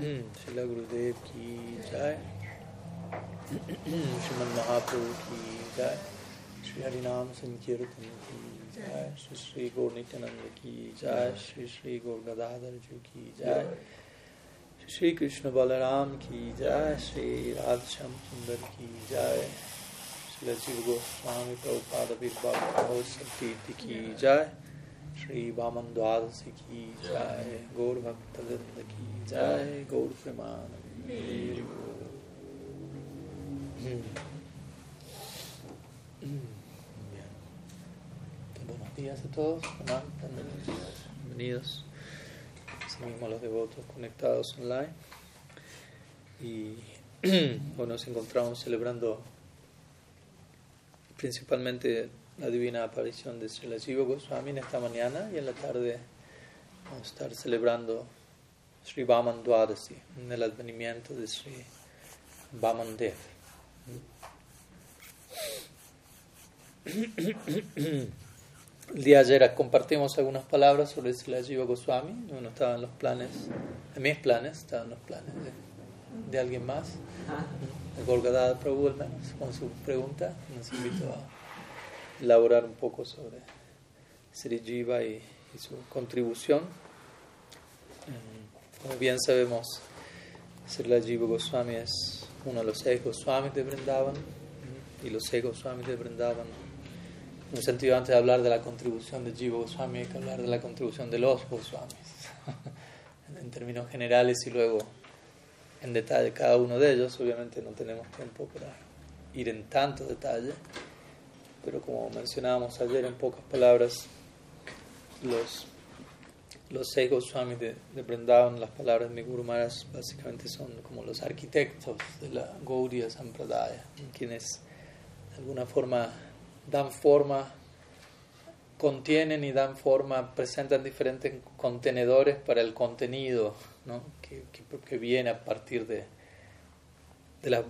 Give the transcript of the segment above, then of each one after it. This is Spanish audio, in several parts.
हम्म। शिला गुरुदेव की जाए श्रीमद महाप्रभु की जाय। श्री हरिनाम संकीर्तन की जाय। श्री श्री गौर नित्यानंद की जाय। श्री श्री गौर गदाधर जी की जय। श्री कृष्ण बलराम की जाय। श्री राधश्याम सुंदर की जय। श्री जीव गोस्वामी प्रभुपाद विभाग की जाय। श्री वामन द्वादश की जय गौर भक्त की जय गौर प्रमाण Buenos días a todos, bienvenidos, asimismo a los devotos conectados online. Y bueno, nos encontramos celebrando principalmente la divina aparición de Sri Jiva Goswami esta mañana y en la tarde vamos a estar celebrando Sri Vaman Dwadasi, el advenimiento de Sri Vaman Dev. El día de ayer compartimos algunas palabras sobre Sri Jiva Goswami, no estaban los planes, en mis planes, estaban los planes de, de alguien más, el Golgadada Prabhu al menos, con su pregunta, nos invitó a elaborar un poco sobre Sri Jiva y, su contribución. Como bien sabemos, Sri Jiva Goswami es uno de los seis Goswamis de Vrindavan y los seis Goswamis de Vrindavan. En un sentido, antes de hablar de la contribución de Jiva Goswami, hay que hablar de la contribución de los Goswamis, en términos generales y luego en detalle cada uno de ellos. Obviamente no tenemos tiempo para ir en tanto detalle pero como mencionábamos ayer en pocas palabras, los, los seis Goswamis de, de Vrindavan, las palabras de mi Guru Maharaj, básicamente son como los arquitectos de la Gaudiya Sampradaya, quienes de alguna forma dan forma, contienen y dan forma, presentan diferentes contenedores para el contenido que, viene a partir de, de las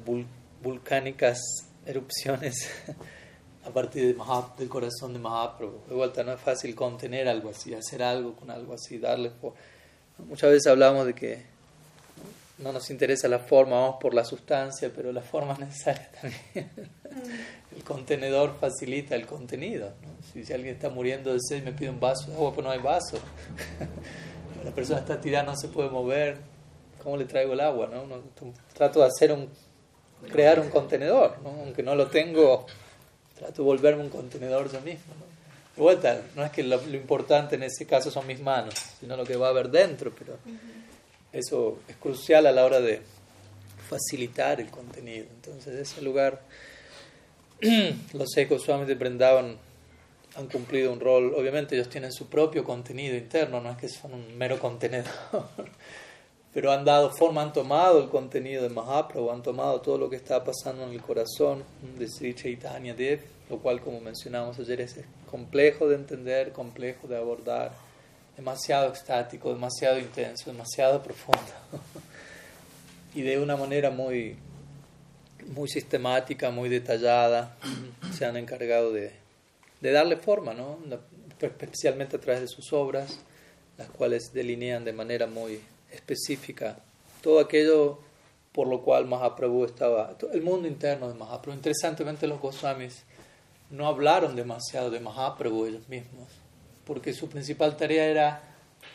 volcánicas erupciones a partir de Mahap, del corazón de Mahaprabhu. De vuelta, no es fácil contener algo así, hacer algo con algo así, darle... Muchas veces hablamos de que no nos interesa la forma, vamos por la sustancia, pero la forma es necesaria también. El contenedor facilita el contenido. ¿no? Si, alguien está muriendo de sed y me pide un vaso de agua, pues no hay vaso. La persona está tirada, no se puede mover. ¿Cómo le traigo el agua? ¿no? trato de hacer un, crear un contenedor, ¿no? aunque no lo tengo trato de volverme un contenedor yo mismo. ¿no? De vuelta, no es que lo, lo, importante en ese caso son mis manos, sino lo que va a haber dentro, pero eso es crucial a la hora de facilitar el contenido. Entonces, en ese lugar, los ecos solamente Brindavan han cumplido un rol, obviamente ellos tienen su propio contenido interno, no es que son un mero contenedor pero han dado forma, han tomado el contenido de Mahaprabhu, han tomado todo lo que está pasando en el corazón de Sri Chaitanya Dev, lo cual, como mencionamos ayer, es complejo de entender, complejo de abordar, demasiado extático, demasiado intenso, demasiado profundo, y de una manera muy, muy sistemática, muy detallada, se han encargado de, de darle forma, ¿no? especialmente a través de sus obras, las cuales delinean de manera muy específica, todo aquello por lo cual Mahaprabhu estaba, el mundo interno de Mahaprabhu. Interesantemente los Goswamis no hablaron demasiado de Mahaprabhu ellos mismos, porque su principal tarea era,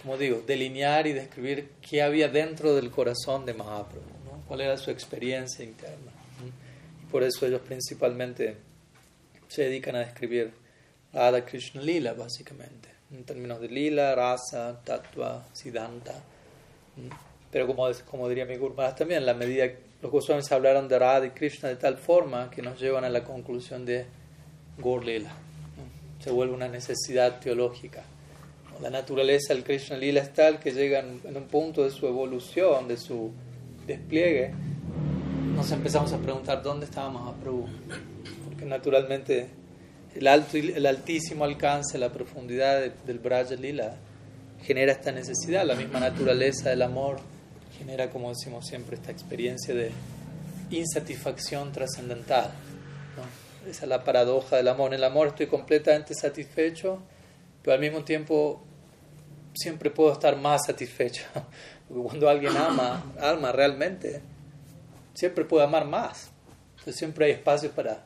como digo, delinear y describir qué había dentro del corazón de Mahaprabhu, ¿no? cuál era su experiencia interna. Y por eso ellos principalmente se dedican a describir Radha Krishna Lila, básicamente, en términos de Lila, Rasa, Tattva, Siddhanta. Pero como, como diría mi Guru también, la medida los Goswamis hablaron de Radha y Krishna de tal forma que nos llevan a la conclusión de Gaur Lila. Se vuelve una necesidad teológica. La naturaleza del Krishna Lila es tal que llega en un punto de su evolución, de su despliegue, nos empezamos a preguntar dónde estábamos Mahaprabhu. Porque naturalmente el, alto, el altísimo alcance, la profundidad del Braja Lila genera esta necesidad, la misma naturaleza del amor genera, como decimos siempre, esta experiencia de insatisfacción trascendental. Esa es la paradoja del amor. En el amor estoy completamente satisfecho, pero al mismo tiempo siempre puedo estar más satisfecho. Porque cuando alguien ama, alma realmente, siempre puede amar más. Entonces siempre hay espacio para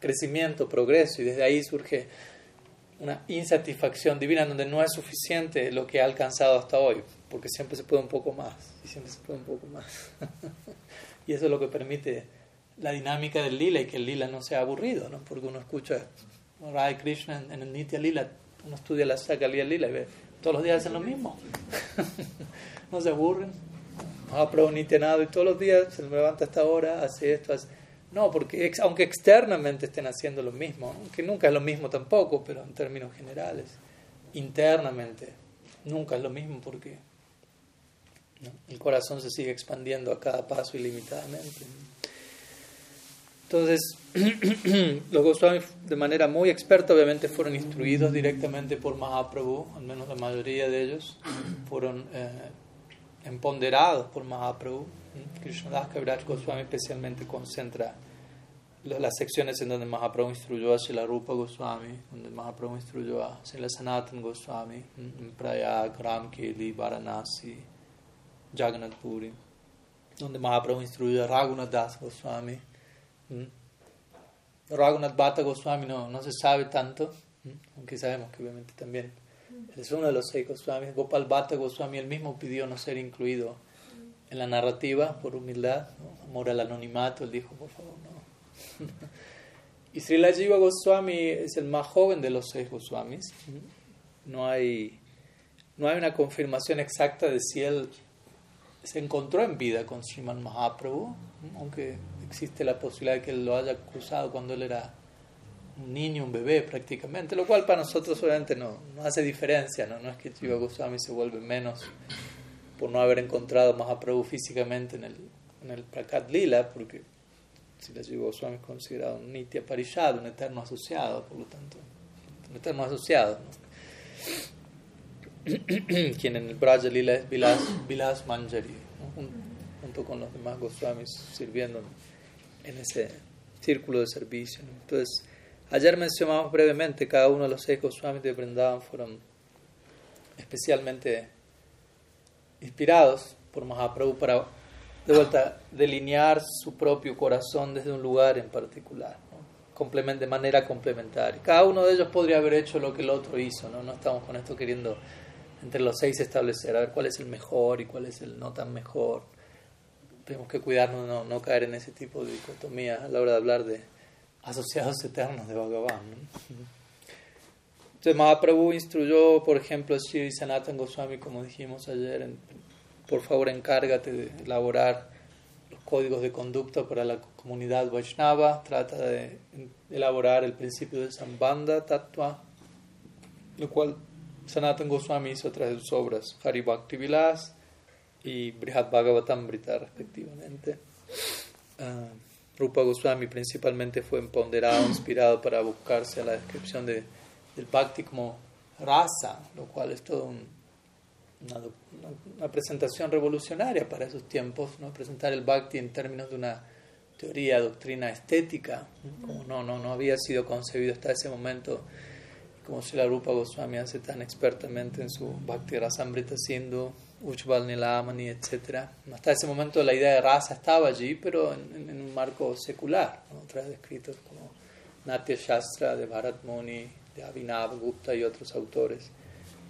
crecimiento, progreso, y desde ahí surge una insatisfacción divina donde no es suficiente lo que ha alcanzado hasta hoy, porque siempre se puede un poco más, y siempre se puede un poco más. y eso es lo que permite la dinámica del lila y que el lila no sea aburrido, ¿no? porque uno escucha Rai Krishna en, el Nitya Lila, uno estudia la Saka Lila y ve, todos los días hacen lo mismo, no se aburren, no Nitya nada y todos los días se levanta a esta hora, hace esto, hace no, porque aunque externamente estén haciendo lo mismo, que nunca es lo mismo tampoco, pero en términos generales, internamente nunca es lo mismo porque el corazón se sigue expandiendo a cada paso ilimitadamente. Entonces, los Goswamis de manera muy experta obviamente fueron instruidos directamente por Mahaprabhu, al menos la mayoría de ellos fueron eh, empoderados por Mahaprabhu. Krishnadas Kaviraj Goswami especialmente concentra las secciones en donde Mahaprabhu instruyó a Srila Rupa Goswami, donde Mahaprabhu instruyó a Srila Sanatan Goswami, en Prayag, Ramkeli, Varanasi, Jagannath Puri, donde Mahaprabhu instruyó a Raghunath Das Goswami. Raghunath Bhatta Goswami no, no se sabe tanto, aunque sabemos que obviamente también es uno de los seis Goswamis. Gopal Bhatta Goswami él mismo pidió no ser incluido en la narrativa por humildad, amor al anonimato. Él dijo, por favor, no y Srila Jiva Goswami es el más joven de los seis Goswamis. No hay, no hay una confirmación exacta de si él se encontró en vida con Sriman Mahaprabhu, aunque existe la posibilidad de que él lo haya cruzado cuando él era un niño, un bebé prácticamente, lo cual para nosotros obviamente no, hace diferencia, ¿no? no es que Jiva Goswami se vuelve menos por no haber encontrado Mahaprabhu físicamente en el, en el Prakat Lila, porque si la Goswami es considerado un Nitya Parishad, un eterno asociado, por lo tanto, un eterno asociado. Quien en el Braja Lila es Vilas, Manjari, junto con los demás Goswamis sirviendo en ese círculo de servicio. Entonces, ayer mencionamos brevemente, cada uno de los seis Goswamis de Vrindavan fueron especialmente inspirados por Mahaprabhu para de vuelta, delinear su propio corazón desde un lugar en particular, de manera complementaria. Cada uno de ellos podría haber hecho lo que el otro hizo, ¿no? No estamos con esto queriendo entre los seis establecer, a ver cuál es el mejor y cuál es el no tan mejor. Tenemos que cuidarnos de no, no caer en ese tipo de dicotomía a la hora de hablar de asociados eternos de Bhagavan. Entonces Mahaprabhu instruyó, por ejemplo, a Sri Sanatan Goswami, como dijimos ayer, en por favor encárgate de elaborar los códigos de conducta para la comunidad Vaishnava, trata de elaborar el principio de Sambandha Tattva, lo cual Sanatan Goswami hizo de sus obras Hari Bhakti Vilas y Brihad Bhagavatamrita respectivamente. Uh, Rupa Goswami principalmente fue empoderado, inspirado para buscarse a la descripción de, del Bhakti como rasa, lo cual es todo un una, presentación revolucionaria para esos tiempos, ¿no? presentar el bhakti en términos de una teoría, doctrina estética, como no, no, no había sido concebido hasta ese momento, como si la Rupa Goswami hace tan expertamente en su Bhakti Rasamrita Sindhu, Ujjval Nilamani, etc. Hasta ese momento la idea de raza estaba allí, pero en, un marco secular, otras escritos como Natya Shastra de Bharat Muni, de Abhinav Gupta y otros autores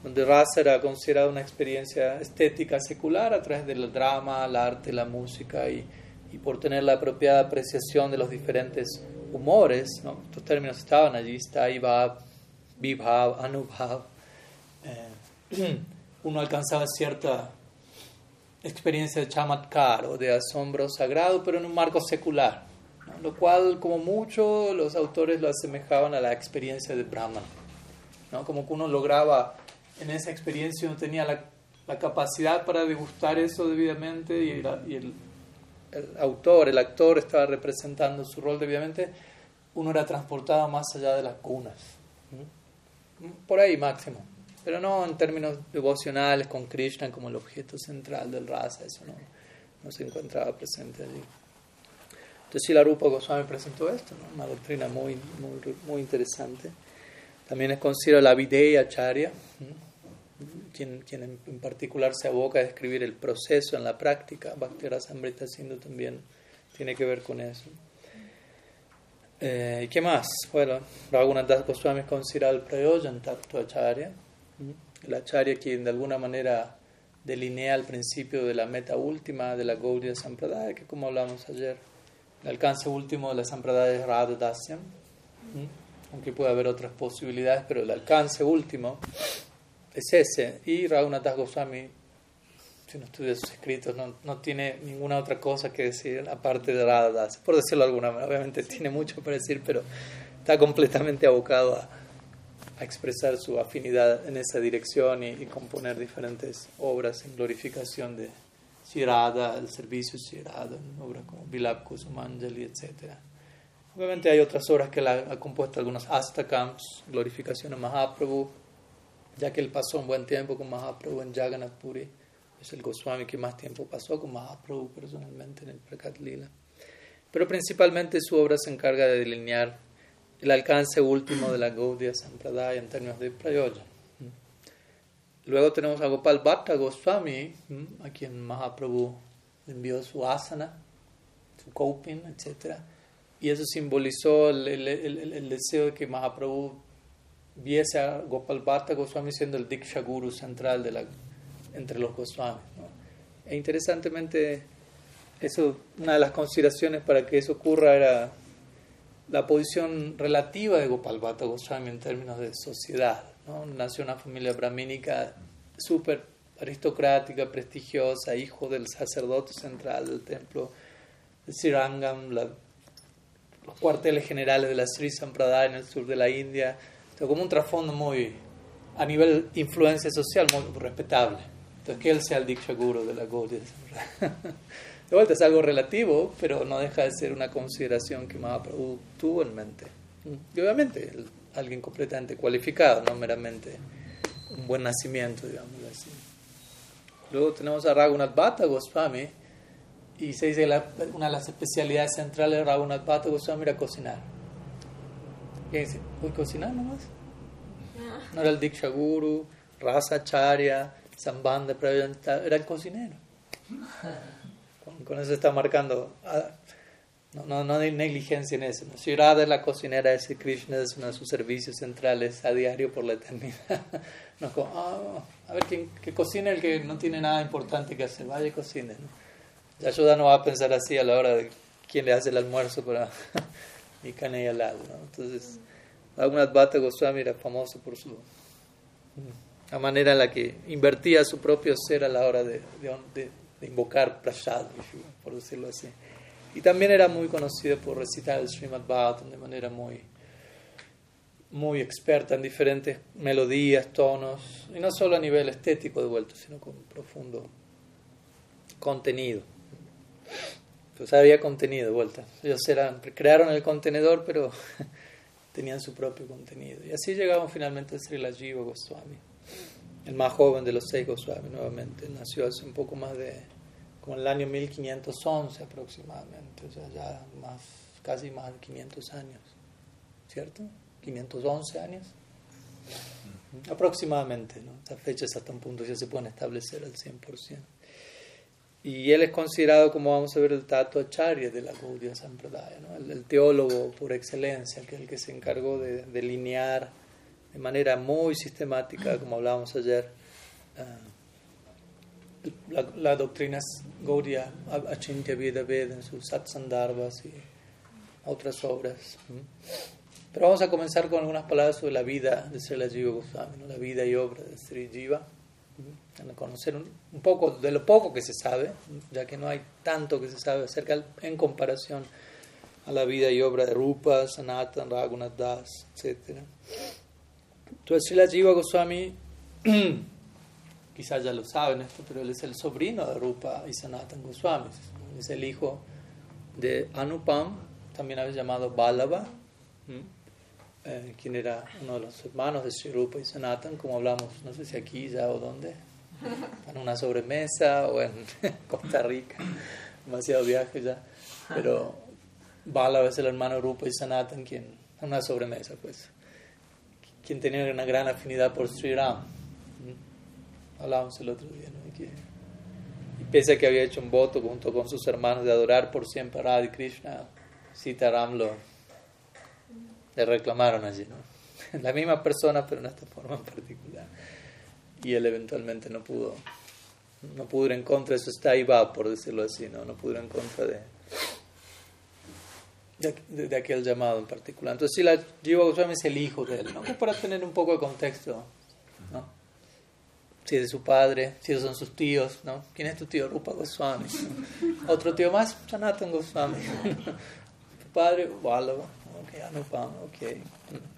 donde raza era considerada una experiencia estética secular a través del drama, el arte, la música y, y por tener la apropiada apreciación de los diferentes humores. ¿no? Estos términos estaban allí, Staibhav, Vibhav, Anubhav. Eh, uno alcanzaba cierta experiencia de chamatkar o de asombro sagrado, pero en un marco secular, lo cual como mucho los autores lo asemejaban a la experiencia de Brahman, ¿no? como que uno lograba en esa experiencia no tenía la, la capacidad para degustar eso debidamente y, el, el, autor, el actor estaba representando su rol debidamente, uno era transportado más allá de las cunas. Por ahí máximo. Pero no en términos devocionales con Krishna como el objeto central del rasa, eso no, no se encontraba presente allí. Entonces, la Rupa Goswami presentó esto, una doctrina muy, muy, muy interesante. También es considerado la Videya Acharya, quien, quien en, particular se aboca a describir el proceso en la práctica. Bhakti Rasamrita Sindhu también tiene que ver con eso. Eh, ¿Qué más? Bueno, Raghunath Das Goswami es considerado el Prayojan Tattva Acharya, el Acharya quien de alguna manera delinea el principio de la meta última de la Gaudiya Sampradaya, que como hablamos ayer, el alcance último de la Sampradaya es Radha Dasyam, aunque puede haber otras posibilidades, pero el alcance último es ese. Y Raghunath Goswami, si no estudia sus escritos, no, no, tiene ninguna otra cosa que decir aparte de Radha Dasyam, por decirlo de alguna manera. Obviamente tiene mucho para decir, pero está completamente abocado a a expresar su afinidad en esa dirección y, componer diferentes obras en glorificación de Shirada, el servicio Shirada, obras como Vilap Kusumanjali, etc. Obviamente hay otras obras que la ha compuesto algunos Astakams, glorificación a Mahaprabhu, ya que él pasó un buen tiempo con Mahaprabhu en Jagannath Puri, es el Goswami que más tiempo pasó con Mahaprabhu personalmente en el Prakat Lila. Pero principalmente su obra se encarga de delinear el alcance último de la Gaudiya Sampradaya en términos de Prayoja. Luego tenemos a Gopal Bhatta Goswami, a quien Mahaprabhu envió su asana, su coping, etc. Y eso simbolizó el, deseo de que Mahaprabhu viese a Gopal Bhatta Goswami siendo el Diksha Guru central de la, entre los Goswamis. E interesantemente, eso, una de las consideraciones para que eso ocurra era la posición relativa de Gopal Bhatta Goswami en términos de sociedad. ¿No? Nació una familia brahmínica súper aristocrática, prestigiosa, hijo del sacerdote central del templo de Srirangam, los cuarteles generales de la Sri Sampradaya en el sur de la India. como un trasfondo muy, a nivel influencia social, muy respetable. Entonces, que él sea el Diksha Guru de la Gaudiya De vuelta es algo relativo, pero no deja de ser una consideración que Mahaprabhu tuvo en mente. Y obviamente, alguien completamente cualificado, no meramente un buen nacimiento, digamos así. Luego tenemos a Raghunath Bhatta Goswami, y se dice que una de las especialidades centrales de Raghunath Bhatta Goswami era cocinar. ¿Qué dice? ¿Uy, cocinar nomás? No era el Diksha Guru, Rasa Charya, Sambandha, era el cocinero. Con, eso está marcando. Ah, no, no, no hay negligencia en eso. Si Radha es la cocinera, ese Krishna es uno de sus servicios centrales a diario por la eternidad. No como, ah, a ver, ¿quién, que cocine el que no tiene nada importante que hacer. Vaya y cocine. ¿no? ayuda no va a pensar así a la hora de quién le hace el almuerzo para mi cana al lado. ¿no? Entonces, Raghunath Bhatta Goswami era famoso por su la manera en la que invertía su propio ser a la hora de, de invocar prasad, por decirlo así. Y también era muy conocido por recitar el Srimad Bhagavatam de manera muy, muy experta en diferentes melodías, tonos, y no solo a nivel estético de vuelta, sino con profundo contenido. Pues había contenido de vuelta. Ellos eran, crearon el contenedor, pero tenían su propio contenido. Y así llegamos finalmente a Sri Jiva Goswami, el más joven de los seis Goswami nuevamente. Nació hace un poco más de como el año 1511 aproximadamente, o sea, ya más, casi más de 500 años, ¿cierto? 511 años. Aproximadamente, ¿no? Estas fechas hasta un punto ya se pueden establecer al 100%. Y él es considerado, como vamos a ver, el Tato Acharya de la Gaudiya Sampradaya, ¿no? el, teólogo por excelencia, que es el que se encargó de delinear de manera muy sistemática, como hablábamos ayer, uh, la, la doctrina Gaudiya, Achintya Veda Veda en sus Satsandarbhas y otras obras. Pero vamos a comenzar con algunas palabras sobre la vida de Sri Jiva Goswami, la vida y obra de Sri Jiva. A conocer un, poco de lo poco que se sabe, ya que no hay tanto que se sabe acerca en comparación a la vida y obra de Rupa, Sanatan, Raghunath Das, etc. Entonces, Sri Jiva Goswami quizás ya lo saben esto, pero él es el sobrino de Rupa y Sanatan Goswami. Es el hijo de Anupam, también había llamado Balava, eh, quien era uno de los hermanos de Sri Rupa y Sanatan, como hablamos, no sé si aquí ya o dónde, en una sobremesa o en Costa Rica, demasiado viaje ya, pero Balava es el hermano de Rupa y Sanatan, quien, en una sobremesa pues, quien tenía una gran afinidad por Sri Ram hablábamos el otro día, ¿no? que, y pese a que había hecho un voto junto con sus hermanos de adorar por siempre a Radha Krishna, Sitaram lo le reclamaron allí, ¿no? La misma persona, pero en esta forma en particular. Y él eventualmente no pudo, no pudo ir en contra, está ahí va, por decirlo así, ¿no? No pudo ir en contra de, de, aquel llamado en particular. Entonces, si la Jiva Goswami es el hijo de él, ¿no? Para tener un poco de contexto, ¿no? Si es de su padre, si esos son sus tíos, ¿no? ¿Quién es tu tío? Rupa Goswami. Otro tío más, Sanatan Goswami. tu padre, Vallava. Ok, Anupam, ok.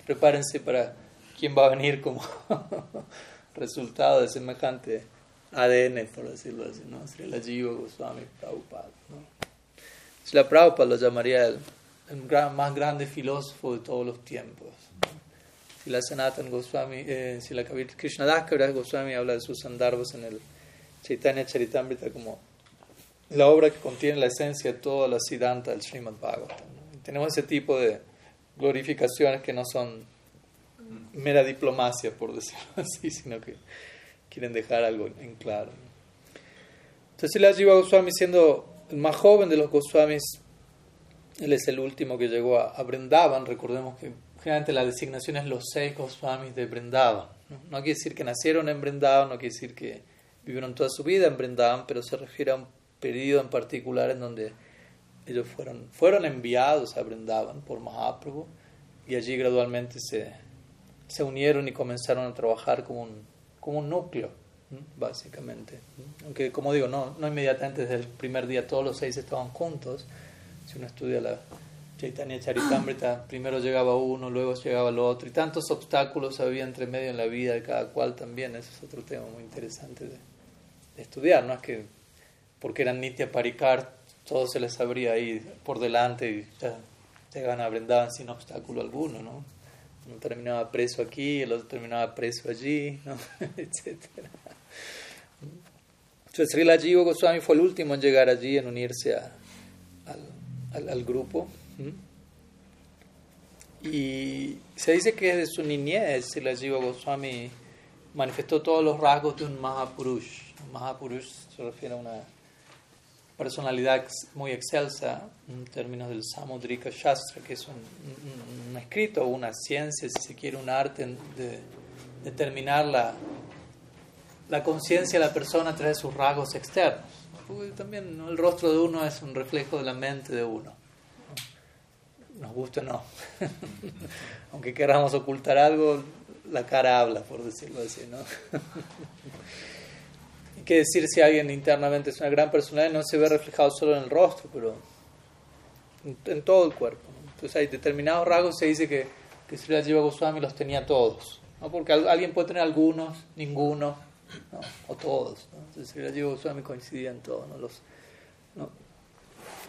Prepárense para quién va a venir como resultado de semejante ADN, por decirlo así, ¿no? Sri la Jiva Goswami Prabhupada, ¿no? la Prabhupada lo llamaría el el gran, más grande filósofo de todos los tiempos. Si la Sanatan Goswami, eh, si la Krishnadas Goswami habla de sus andarbos en el Chaitanya Charitamrita como la obra que contiene la esencia de toda la Siddhanta del Srimad Bhagavatam. Tenemos ese tipo de glorificaciones que no son mera diplomacia, por decirlo así, sino que quieren dejar algo en claro. Entonces, si la Jiva Goswami, siendo el más joven de los Goswamis, él es el último que llegó a, a Brindavan. Recordemos que generalmente la designación es los seis Goswamis de Brindavan. ¿no? quiere decir que nacieron en Brindavan, no quiere decir que vivieron toda su vida en Brindavan, pero se refiere a un periodo en particular en donde ellos fueron, fueron enviados a Brindavan por Mahaprabhu y allí gradualmente se, se unieron y comenzaron a trabajar como un, como un núcleo, básicamente. Aunque, como digo, no, no inmediatamente desde el primer día todos los seis estaban juntos, si uno estudia la Chaitanya Charitamrita, primero llegaba uno, luego llegaba el otro, y tantos obstáculos había entre medio en la vida de cada cual también, ese es otro tema muy interesante de, estudiar, no es que porque eran Nitya Parikar, todo se les abría ahí por delante y ya llegaban a sin obstáculo alguno, ¿no? Uno terminaba preso aquí, el otro terminaba preso allí, ¿no? etc. Entonces Srila Jiva Goswami fue el último en llegar allí, en unirse al, grupo. Y se dice que desde su niñez la Jiva Goswami manifestó todos los rasgos de un Mahapurush. Mahapurush se refiere a una personalidad muy excelsa en términos del Samudrika Shastra, que es un, un, escrito, una ciencia, si se quiere, un arte de determinar la, la conciencia de la persona a través de sus rasgos externos también el rostro de uno es un reflejo de la mente de uno. Nos gusta o no. Aunque queramos ocultar algo, la cara habla, por decirlo así, ¿no? Hay que decir si alguien internamente es una gran personalidad, no se ve reflejado solo en el rostro, pero en, todo el cuerpo. Entonces hay determinados rasgos, se dice que, que Sri Jiva Goswami los tenía todos. ¿no? Porque alguien puede tener algunos, ninguno, o todos. ¿no? Entonces el Jiva Goswami coincidía en todo. ¿no? Los,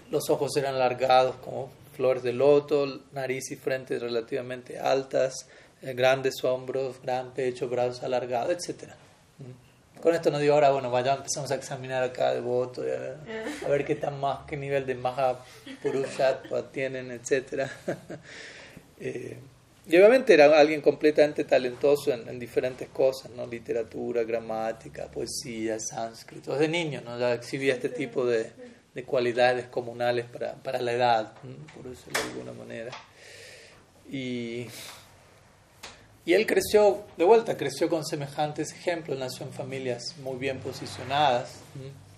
los ojos eran alargados como flores de loto, nariz y frente relativamente altas, eh, grandes hombros, gran pecho, brazos alargados, etc. ¿Mm? Con esto no digo ahora, bueno, vaya, empezamos a examinar acá de voto, a, ver qué tan más, qué nivel de Maha Purushatva tienen, etc. eh, y obviamente era alguien completamente talentoso en, diferentes cosas, ¿no? Literatura, gramática, poesía, sánscrito. Desde niño, ¿no? Ya exhibía este tipo de, de cualidades comunales para, para la edad, por decirlo de alguna manera. Y, y él creció, de vuelta, creció con semejantes ejemplos, nació en familias muy bien posicionadas,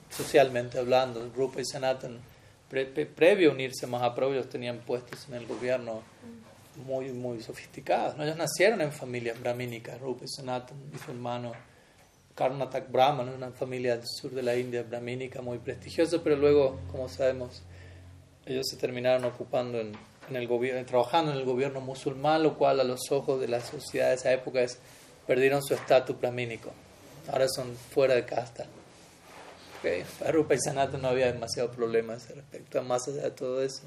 socialmente hablando. Rupa y Sanatan, previo a unirse a Mahaprabhu, ellos tenían puestos en el gobierno muy, muy sofisticadas. ¿no? Ellos nacieron en familias brahmínicas. Rupa Sanatan y su hermano Karnatak Brahman, una familia del sur de la India brahmínica muy prestigiosa, pero luego, como sabemos, ellos se terminaron ocupando en, el gobierno, trabajando en el gobierno musulmán, lo cual a los ojos de la sociedad de esa época es, perdieron su estatus brahmínico. Ahora son fuera de casta. Okay. Para Rupa y Sanatan no había demasiados problemas respecto a más allá de todo eso.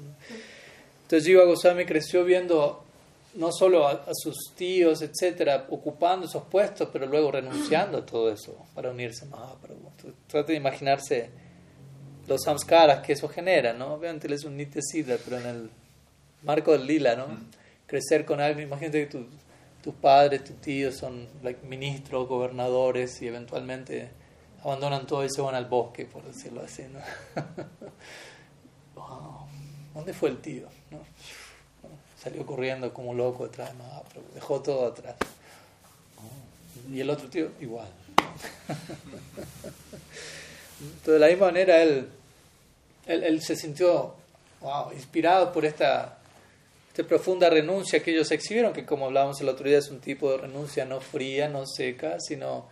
Entonces Jiva Goswami creció viendo no solo a, sus tíos, etcétera, ocupando esos puestos, pero luego renunciando a todo eso para unirse a Mahaprabhu. Trate de imaginarse los samskaras que eso genera, ¿no? Obviamente él es un nitya pero en el marco del lila, ¿no? Crecer con alguien, imagínate que tu tus padres, tus tíos son ministros, gobernadores y eventualmente abandonan todo y se van al bosque, por decirlo así. ¿no? ¿Dónde fue el tío? ¿No? Salió corriendo como loco detrás de Mahaprabhu, dejó todo atrás. Y el otro tío, igual. Entonces, de la misma manera, él, él, se sintió wow, inspirado por esta, esta profunda renuncia que ellos exhibieron, que como hablábamos el otro día, es un tipo de renuncia no fría, no seca, sino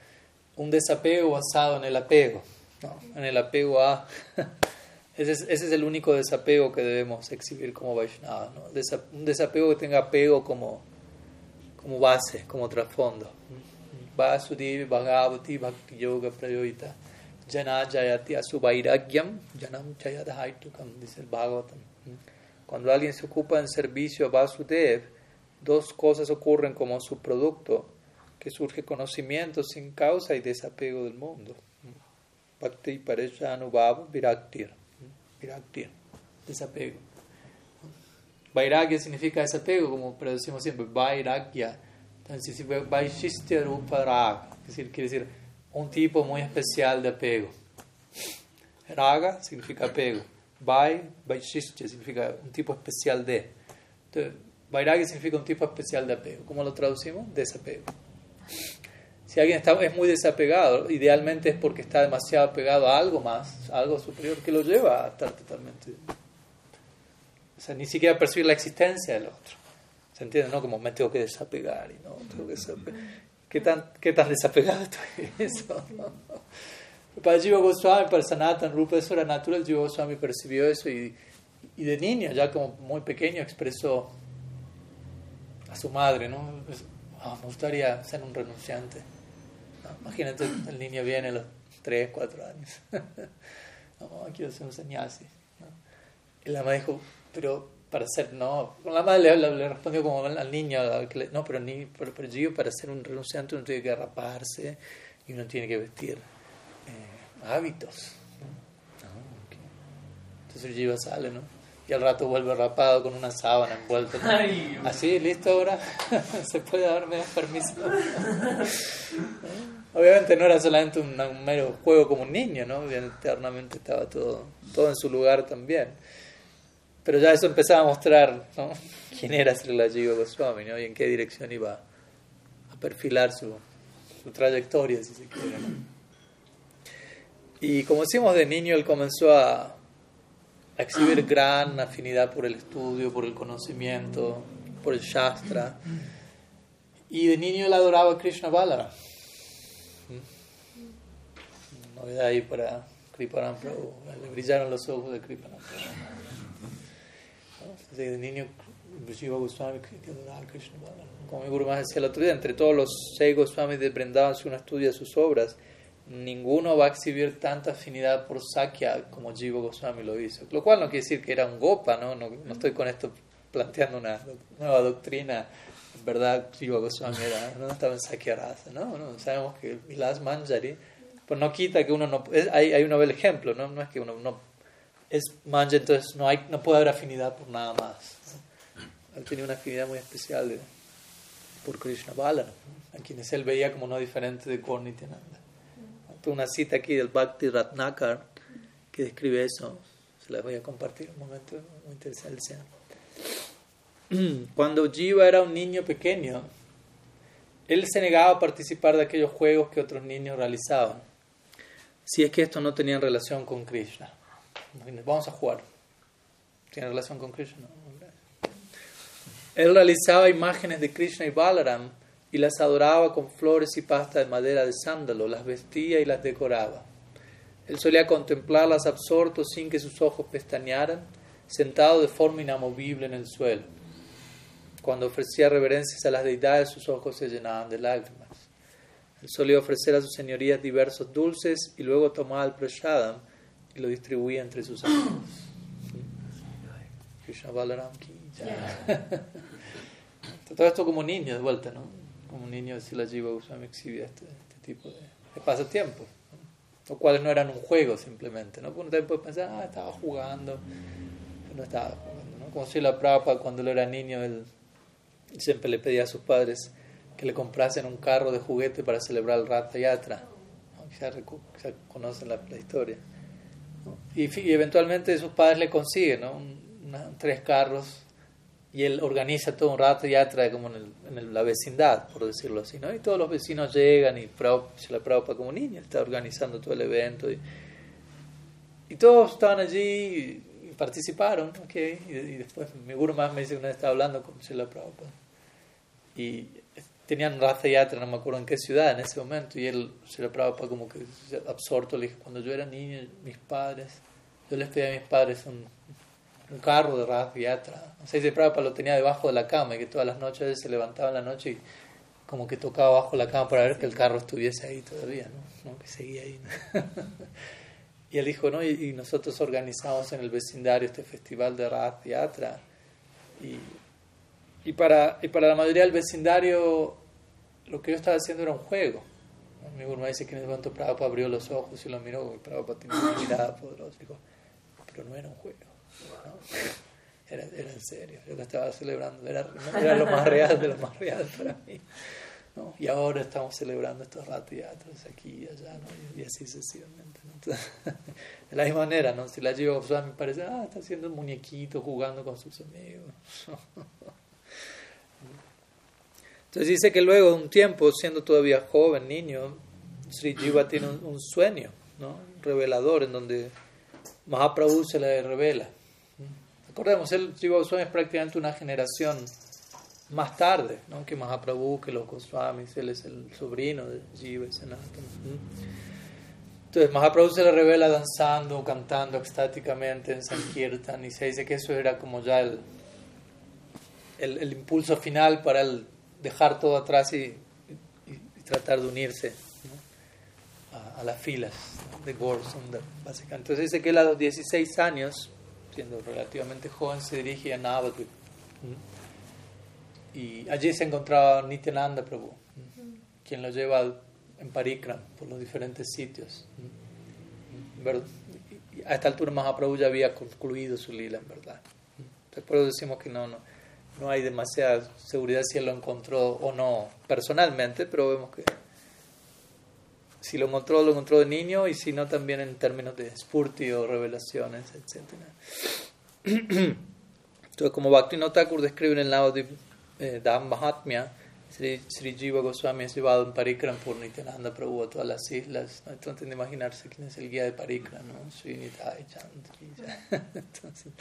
un desapego basado en el apego, ¿no? en el apego a ese es, ese es, el único desapego que debemos exhibir como Vaishnava, ¿no? un desapego que tenga apego como, como base, como trasfondo. Vasudevi Bhagavati Bhakti Yoga Prayoita Jana Jayati Asuvairagyam Janam Chayadhaitukam, dice el Bhagavatam. Cuando alguien se ocupa en servicio a Vasudev, dos cosas ocurren como su producto, que surge conocimiento sin causa y desapego del mundo. Bhakti Pareshanubhava Viraktir Viraktir, desapego. Vairagya significa desapego, como decimos siempre, Vairagya. Entonces, Vaishistya Rupa Raga, es decir, quiere decir un tipo muy especial de apego. Raga significa apego. Vai, Vaishistya significa un tipo especial de. Entonces, significa un tipo especial de apego. ¿Cómo lo traducimos? Desapego. Si alguien está, es muy desapegado, idealmente es porque está demasiado apegado a algo más, algo superior, que lo lleva a estar totalmente... O sea, ni siquiera percibir la existencia del otro. ¿Se entiende? ¿No? Como me tengo que desapegar y no, tengo que. ¿Qué tan, qué tan desapegado estoy de eso? Para Jiva Goswami, para Sanatan Rupa, eso era natural. Jiva Goswami percibió eso y, y de niño, ya como muy pequeño, expresó a su madre, ¿no? Ah, me gustaría ser un renunciante. Imagínate, el niño viene a los 3, 4 años. no, quiero ser un sannyasi. Y la mamá dijo, pero para ser, no. La madre le, respondió como al niño, no, pero, ni, pero, yo para ser un renunciante uno tiene que raparse y uno tiene que vestir eh, hábitos. Entonces el Jiva sale, ¿no? Y al rato vuelve rapado con una sábana envuelta. Así, listo ahora. Se puede darme permiso. Obviamente no era solamente un, mero juego como un niño, ¿no? Eternamente estaba todo, todo en su lugar también. Pero ya eso empezaba a mostrar ¿no? quién era Srila Jiva Goswami ¿no? y en qué dirección iba a perfilar su, su trayectoria, si se quiere. Y como decimos, de niño él comenzó a, a exhibir gran afinidad por el estudio, por el conocimiento, por el Shastra. Y de niño él adoraba a Krishna Balara novedad ahí para Kriparam Prabhu. Le brillaron los ojos de Kriparam Prabhu. Desde niño, Shiva Goswami, Como mi Guru más decía el otro día, entre todos los seis Goswamis de Brindavan, si uno estudia sus obras, ninguno va a exhibir tanta afinidad por Sakya como Jiva Goswami lo hizo. Lo cual no quiere decir que era un gopa, ¿no? No, no estoy con esto planteando una nueva doctrina. En verdad, Jiva Goswami era, no estaba en Sakya Rasa, ¿no? ¿no? Sabemos que Vilas Manjari pues no quita que uno no... hay, hay uno ve el ejemplo, ¿no? No es que uno no... Es manja, entonces no, hay, no puede haber afinidad por nada más. Él tenía una afinidad muy especial de, por Krishna Bala, a quienes él veía como no diferente de Gaur Nityananda. una cita aquí del Bhakti Ratnakar que describe eso. Se la voy a compartir un momento muy interesante. Cuando Jiva era un niño pequeño, él se negaba a participar de aquellos juegos que otros niños realizaban si es que esto no tenía relación con Krishna. Vamos a jugar. ¿Tiene relación con Krishna? Él realizaba imágenes de Krishna y Balaram y las adoraba con flores y pasta de madera de sándalo, las vestía y las decoraba. Él solía contemplarlas absorto sin que sus ojos pestañearan, sentado de forma inamovible en el suelo. Cuando ofrecía reverencias a las deidades, sus ojos se llenaban de lágrimas. Él solía ofrecer a sus señorías diversos dulces y luego tomaba el prashadam y lo distribuía entre sus amigos. Todo esto como niño de vuelta, ¿no? Como niño de Sila Jiva Goswami exhibía este, este, tipo de, de pasatiempos, ¿no? cuales no eran un juego simplemente, ¿no? Porque uno también puede pensar, ah, estaba jugando, pero no estaba jugando, ¿no? Como Sila Prabhupada cuando él era niño, él siempre le pedía a sus padres que le comprasen un carro de juguete para celebrar el Ratha Yatra. Ya, conocen la, historia. Y, eventualmente sus padres le consiguen tres carros y él organiza todo un rato y trae como en, la vecindad, por decirlo así, ¿no? Y todos los vecinos llegan y se la preocupa como niña, está organizando todo el evento y, y todos estaban allí y, participaron, ¿ok? Y, después mi guru más me dice que una vez estaba hablando con Srila Prabhupada y tenían Ratha Yatra, no me acuerdo en qué ciudad en ese momento, y él, Srila Prabhupada como que absorto le dije, cuando yo era niño, mis padres, yo les pedí a mis padres un un carro de Rath Yatra. O sea, ese Prabhupada lo tenía debajo de la cama y que todas las noches se levantaba en la noche y como que tocaba bajo la cama para ver que el carro estuviese ahí todavía, ¿no? Que seguía ahí. y él dijo, ¿no? Y, nosotros organizamos en el vecindario este festival de Rath Yatra. Y, y, para, y para la mayoría del vecindario lo que yo estaba haciendo era un juego. Mi me dice que en el momento Prabhupada abrió los ojos y lo miró, y Prabhupada tenía una mirada poderosa. Dijo, pero no era un juego era, era, en serio, yo lo estaba celebrando, era, era, lo más real de lo más real para mí. ¿no? Y ahora estamos celebrando estos teatros aquí y allá, ¿no? y, así sucesivamente. de la misma manera, ¿no? si la llevo, me parece, ah, está haciendo un muñequito jugando con sus amigos. Entonces dice que luego de un tiempo, siendo todavía joven, niño, Sri Jiva tiene un, un sueño ¿no? revelador en donde Mahaprabhu se le revela Recordemos, el Jiva Goswami es prácticamente una generación más tarde ¿no? que Mahaprabhu, que los Goswamis, él es el sobrino de Jiva. Entonces Mahaprabhu se le revela danzando, cantando extáticamente en Sankirtan y se dice que eso era como ya el, el, impulso final para el dejar todo atrás y, tratar de unirse a, las filas de Gorsundar, básicamente. Entonces dice que a los 16 años siendo relativamente joven, se dirige a Navadvip. Y allí se encontraba Nityananda Prabhu, quien lo lleva en Parikram por los diferentes sitios. A esta altura Mahaprabhu ya había concluido su lila, en verdad. Después decimos que no, no, no hay demasiada seguridad si él lo encontró o no personalmente, pero vemos que si lo encontró, lo encontró de niño y si no, también en términos de spurti o revelaciones, etc. Entonces, como Bhaktivinoda Thakur describe en el lado de eh, Mahatmya, Sri, Sri, Jiva Goswami es llevado en Parikram por Nityananda Prabhu a todas las islas. ¿no? Traten imaginarse quién es el guía de Parikram, ¿no? Sri Nitai Entonces,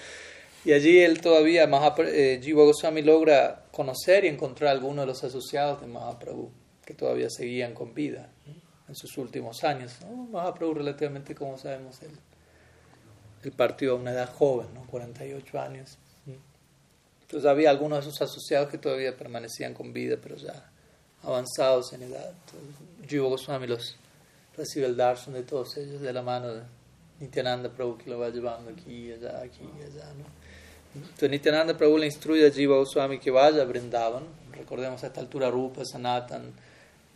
y allí él todavía, eh, Jiva logra conocer y encontrar algunos de los asociados de Mahaprabhu que todavía seguían con vida en sus últimos años. Mahaprabhu relativamente, como sabemos, él, partió a una edad joven, ¿no? 48 años. Entonces había algunos de sus asociados que todavía permanecían con vida, pero ya avanzados en edad. Jiva Goswami los recibe el darshan de todos ellos de la mano de Nityananda Prabhu que lo va llevando aquí allá, aquí allá. ¿no? Entonces Nityananda Prabhu le instruye a Jiva Goswami que vaya a Brindavan. Recordemos a esta altura Rupa, Sanatan,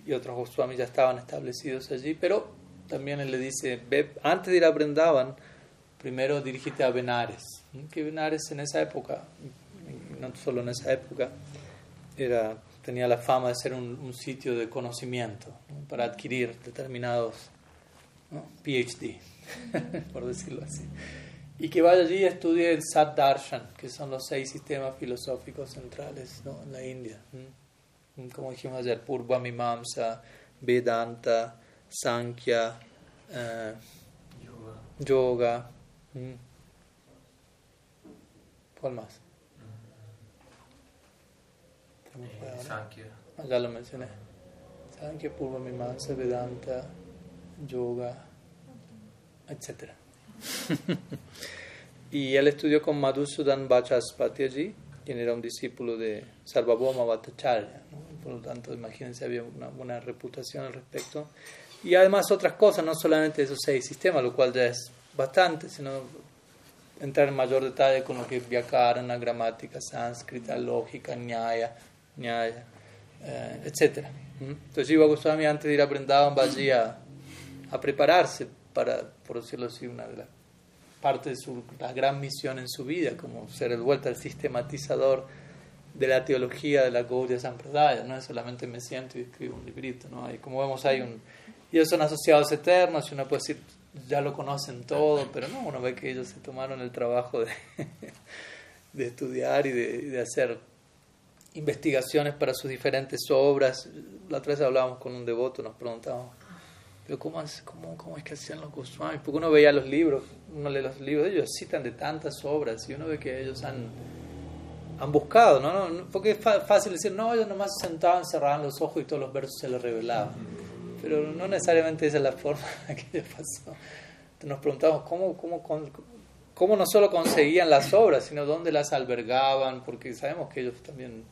y otros Goswamis ya estaban establecidos allí, pero también él le dice, antes de ir a Brindavan, primero dirígete a Benares, que Benares en esa época, no solo en esa época, era, tenía la fama de ser un, sitio de conocimiento para adquirir determinados PhD, por decirlo así. Y que vaya allí y estudie el Sat Darshan, que son los seis sistemas filosóficos centrales en la India como dijimos ayer, Purva Mimamsa, Vedanta, Sankhya, eh, yoga. Mm. ¿Cuál más? Eh, Sankhya. Ah, ya lo mencioné. Sankhya, Purva Mimamsa, Vedanta, Yoga, etc. y él estudió con Madhusudan Vachaspati allí quien era un discípulo de Sarvabhauma Bhattacharya. Por lo tanto, imagínense, había una buena reputación al respecto. Y además otras cosas, no solamente esos seis sistemas, lo cual ya es bastante, sino entrar en mayor detalle con lo que es Vyakarana, gramática, sánscrita, lógica, nyaya, nyaya eh, etc. Entonces Jiva Goswami antes de ir a Vrindavan a, a prepararse para, por decirlo así, una de las parte de su, la gran misión en su vida, como ser el vuelta al sistematizador de la teología de la Gaudiya Sampradaya, no es solamente me siento y escribo un librito, ¿no? Hay, como vemos hay un... Ellos son asociados eternos y uno puede decir, ya lo conocen todo, pero no, uno ve que ellos se tomaron el trabajo de, de estudiar y de, de, hacer investigaciones para sus diferentes obras. La otra vez hablábamos con un devoto, nos preguntábamos, pero ¿cómo cómo, cómo es que hacían los Goswamis? Porque uno veía los libros, uno lee los libros, ellos citan de tantas obras y uno ve que ellos han han buscado, ¿no? Porque es fácil decir, no, ellos nomás se sentaban, cerraban los ojos y todos los versos se les revelaban. Pero no necesariamente esa es la forma que pasó. nos preguntamos cómo, cómo, cómo no solo conseguían las obras, sino dónde las albergaban, porque sabemos que ellos también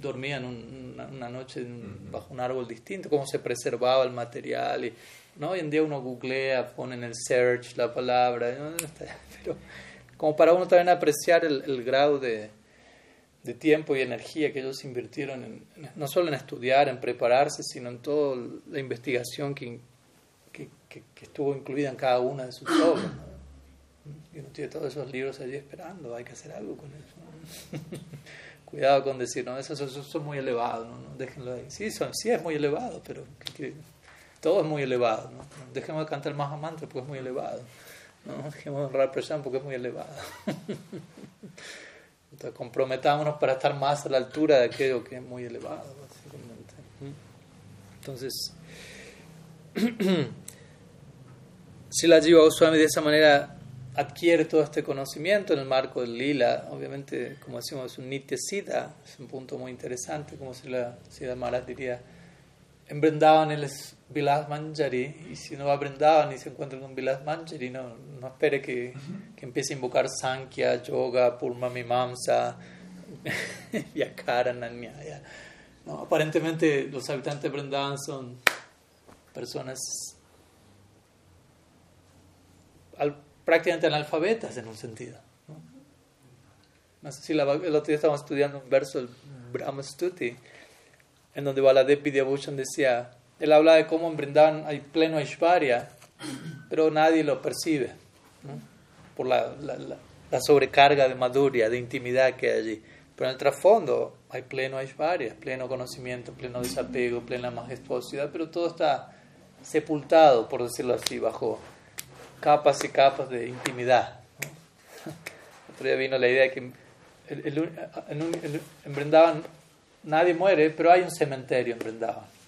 dormían una, noche bajo un árbol distinto, cómo se preservaba el material. Y, ¿no? Hoy en día uno googlea, pone en el search la palabra, pero como para uno también apreciar el grado de, de tiempo y energía que ellos invirtieron en, no solo en estudiar, en prepararse, sino en toda la investigación que, que, que, estuvo incluida en cada una de sus obras. Y uno tiene todos esos libros allí esperando, hay que hacer algo con eso. Cuidado con decir, no, eso, eso, es muy elevado, ¿no? déjenlo ahí. Sí, son, sí es muy elevado, pero todo es muy elevado. ¿no? Dejemos de cantar más amante porque es muy elevado. ¿no? Dejemos de honrar porque es muy elevado. Entonces, comprometámonos para estar más a la altura de aquello que es muy elevado, básicamente. Entonces, si la Jiva Goswami de esa manera adquiere todo este conocimiento en el marco del lila, obviamente, como decimos, es un nitya siddha, es un punto muy interesante, como si la Siddha Maharaj diría, en Brindavan él es Vilas Manjari, y si no va a Brindavan y se encuentra con Vilas Manjari, no, no espere que, que, empiece a invocar Sankhya, Yoga, Purma Mimamsa, Vyakara, No, aparentemente los habitantes de Brindavan son personas prácticamente analfabetas en un sentido. ¿no? sé si la, el otro día estábamos estudiando un verso del Brahma Stuti en donde Baladev Vidyabhushan decía, él habla de cómo en Brindavan hay pleno Aishwarya, pero nadie lo percibe, por la, la, sobrecarga de maduria, de intimidad que hay allí. Pero en el trasfondo hay pleno Aishwarya, pleno conocimiento, pleno desapego, plena majestuosidad, pero todo está sepultado, por decirlo así, bajo capas y capas de intimidad. Otro día vino la idea de que en, en Brindavan nadie muere, pero hay un cementerio en Vrindavan.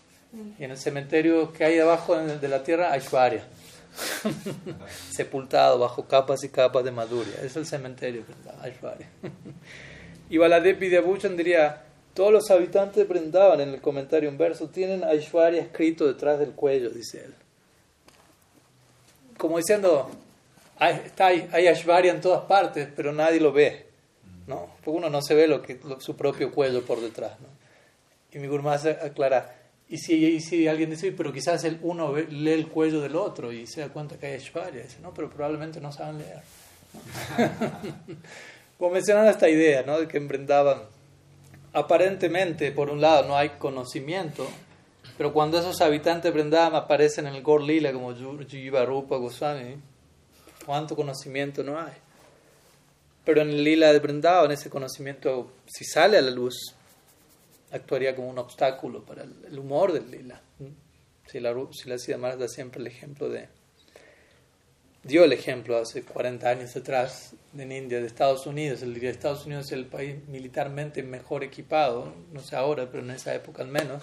Y en el cementerio que hay debajo de la tierra hay Shvarya, sepultado bajo capas y capas de maduria. Es el cementerio Vrindavan, Aishwarya. y Baladev Vidyabhuchan diría, todos los habitantes de Vrindavan, en el comentario un verso, tienen Aishwarya escrito detrás del cuello, dice él. Como diciendo, hay, está, hay Aishwarya en todas partes, pero nadie lo ve. ¿no? Porque uno no se ve lo que, su propio cuello por detrás, ¿no? Y mi gurú aclara, y si, si alguien dice, pero quizás el uno lee el cuello del otro y se da cuenta que hay Ashvarya, dice, no, pero probablemente no saben leer. Como mencionando esta idea, ¿no? De que en aparentemente, por un lado, no hay conocimiento, pero cuando esos habitantes de aparecen en el Gor Lila como Jiva Rupa Goswami, ¿cuánto conocimiento no hay? Pero en el lila de en ese conocimiento, si sale a la luz, actuaría como un obstáculo para el, humor del lila. Si la, si la Siddha da siempre el ejemplo de... Dio el ejemplo hace 40 años atrás en India, de Estados Unidos. Diría, Estados Unidos es el país militarmente mejor equipado, no sé ahora, pero en esa época al menos.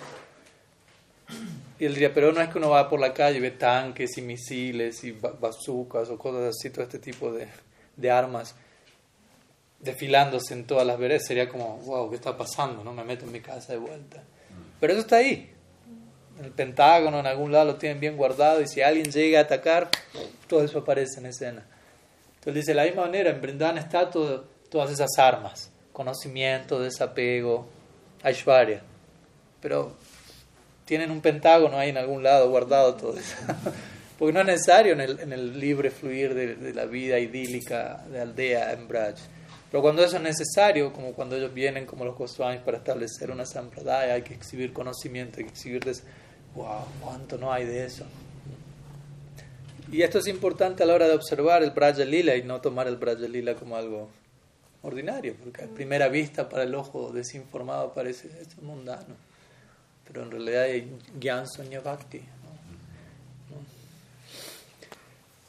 Y él diría, pero no es que uno va por la calle y ve tanques y misiles y bazucas o cosas así, todo este tipo de, de armas desfilándose en todas las veredas, sería como, wow, ¿qué está pasando? ¿No? Me meto en mi casa de vuelta. Pero eso está ahí. El Pentágono, en algún lado lo tienen bien guardado y si alguien llega a atacar, todo eso aparece en escena. Entonces dice, de la misma manera, en Brindavan está todo, todas esas armas, conocimiento, desapego, Aishwarya. Pero tienen un pentágono ahí en algún lado guardado todo eso. Porque no es necesario en el, en el libre fluir de, de, la vida idílica de aldea en Braj. Pero cuando eso es necesario, como cuando ellos vienen como los Goswamis para establecer una sampradaya, hay que exhibir conocimiento, hay que exhibir, wow, cuánto no hay de eso. Y esto es importante a la hora de observar el Braja Lila y no tomar el Braja Lila como algo ordinario, porque a primera vista para el ojo desinformado parece esto mundano, pero en realidad hay Gyan Sonya Bhakti.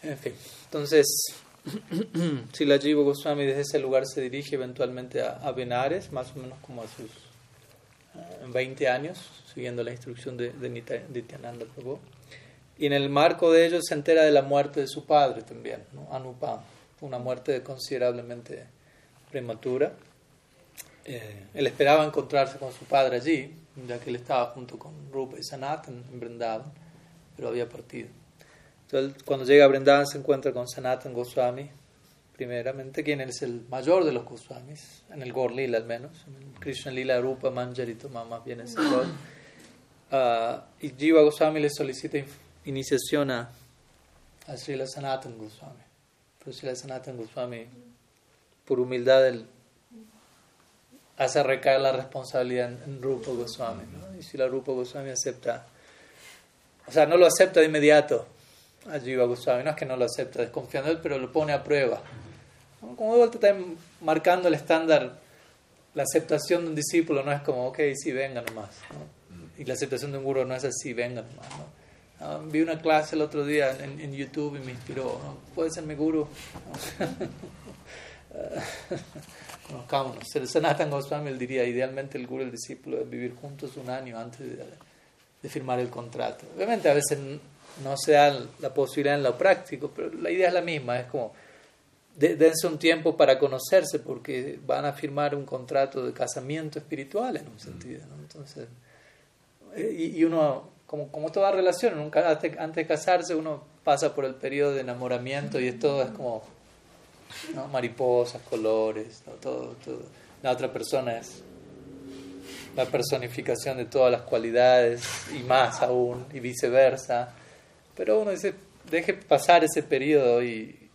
En fin, entonces, si la Jiva Goswami desde ese lugar se dirige eventualmente a, a Benares, más o menos como a sus 20 eh, años, siguiendo la instrucción de, de Nityananda Prabhu. Y en el marco de ello se entera de la muerte de su padre también, ¿no? Anupam, una muerte considerablemente prematura. Eh, él esperaba encontrarse con su padre allí, ya que él estaba junto con Rupa y Sanatan en Vrindavan, pero había partido. Entonces, cuando llega a Vrindavan se encuentra con Sanatan Goswami, primeramente, quien es el mayor de los Goswamis, en el Gaur Lila al menos, en Krishna Lila Rupa Manjari más bien es el uh, y Jiva Goswami le solicita iniciación a, a Srila Sanatan Goswami. Pero Srila Sanatan Goswami, por humildad, él hace recaer la responsabilidad en, Rupa Goswami. Y si la Rupa Goswami acepta, o sea, no lo acepta de inmediato a Jiva Goswami, no es que no lo acepta desconfiando de él, pero lo pone a prueba. Como de vuelta está marcando el estándar, la aceptación de un discípulo no es como, ok, sí, venga nomás. Y la aceptación de un guru no es así, venga nomás. Ah, vi una clase el otro día en, en YouTube y me inspiró. ¿Puede ser mi guru? Conozcámonos. Sanatan Goswami él diría, idealmente el guru y el discípulo deben vivir juntos un año antes de, de, firmar el contrato. Obviamente a veces no se da la posibilidad en lo práctico, pero la idea es la misma. Es como, dense un tiempo para conocerse porque van a firmar un contrato de casamiento espiritual en un sentido. Entonces, eh, y, y uno como, como toda relación, nunca, antes, de casarse uno pasa por el periodo de enamoramiento y todo es como mariposas, colores, todo, todo. La otra persona es la personificación de todas las cualidades y más aún, y viceversa. Pero uno dice, deje pasar ese periodo y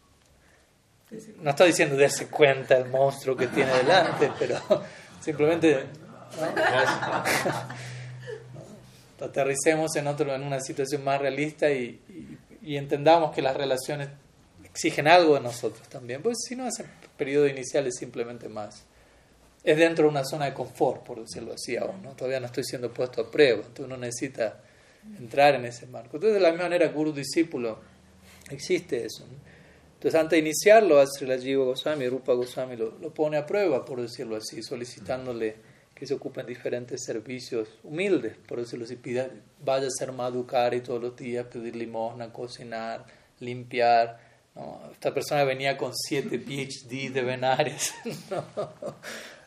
no estoy diciendo darse cuenta el monstruo que tiene delante, pero simplemente aterricemos en, otro, en una situación más realista y, y, entendamos que las relaciones exigen algo de nosotros también. Pues si no, ese periodo inicial es simplemente más. Es dentro de una zona de confort, por decirlo así aún. ¿no? Todavía no estoy siendo puesto a prueba, entonces uno necesita entrar en ese marco. Entonces, de la misma manera, guru-discípulo, existe eso. Entonces, antes de iniciarlo, Srila Jiva Goswami, Rupa Goswami lo, lo, pone a prueba, por decirlo así, solicitándole que se ocupen diferentes servicios humildes, por decirlo así, pida, vaya a ser madukari todos los días, pedir limosna, cocinar, limpiar. Esta persona venía con siete PhD de Benares. ¿no?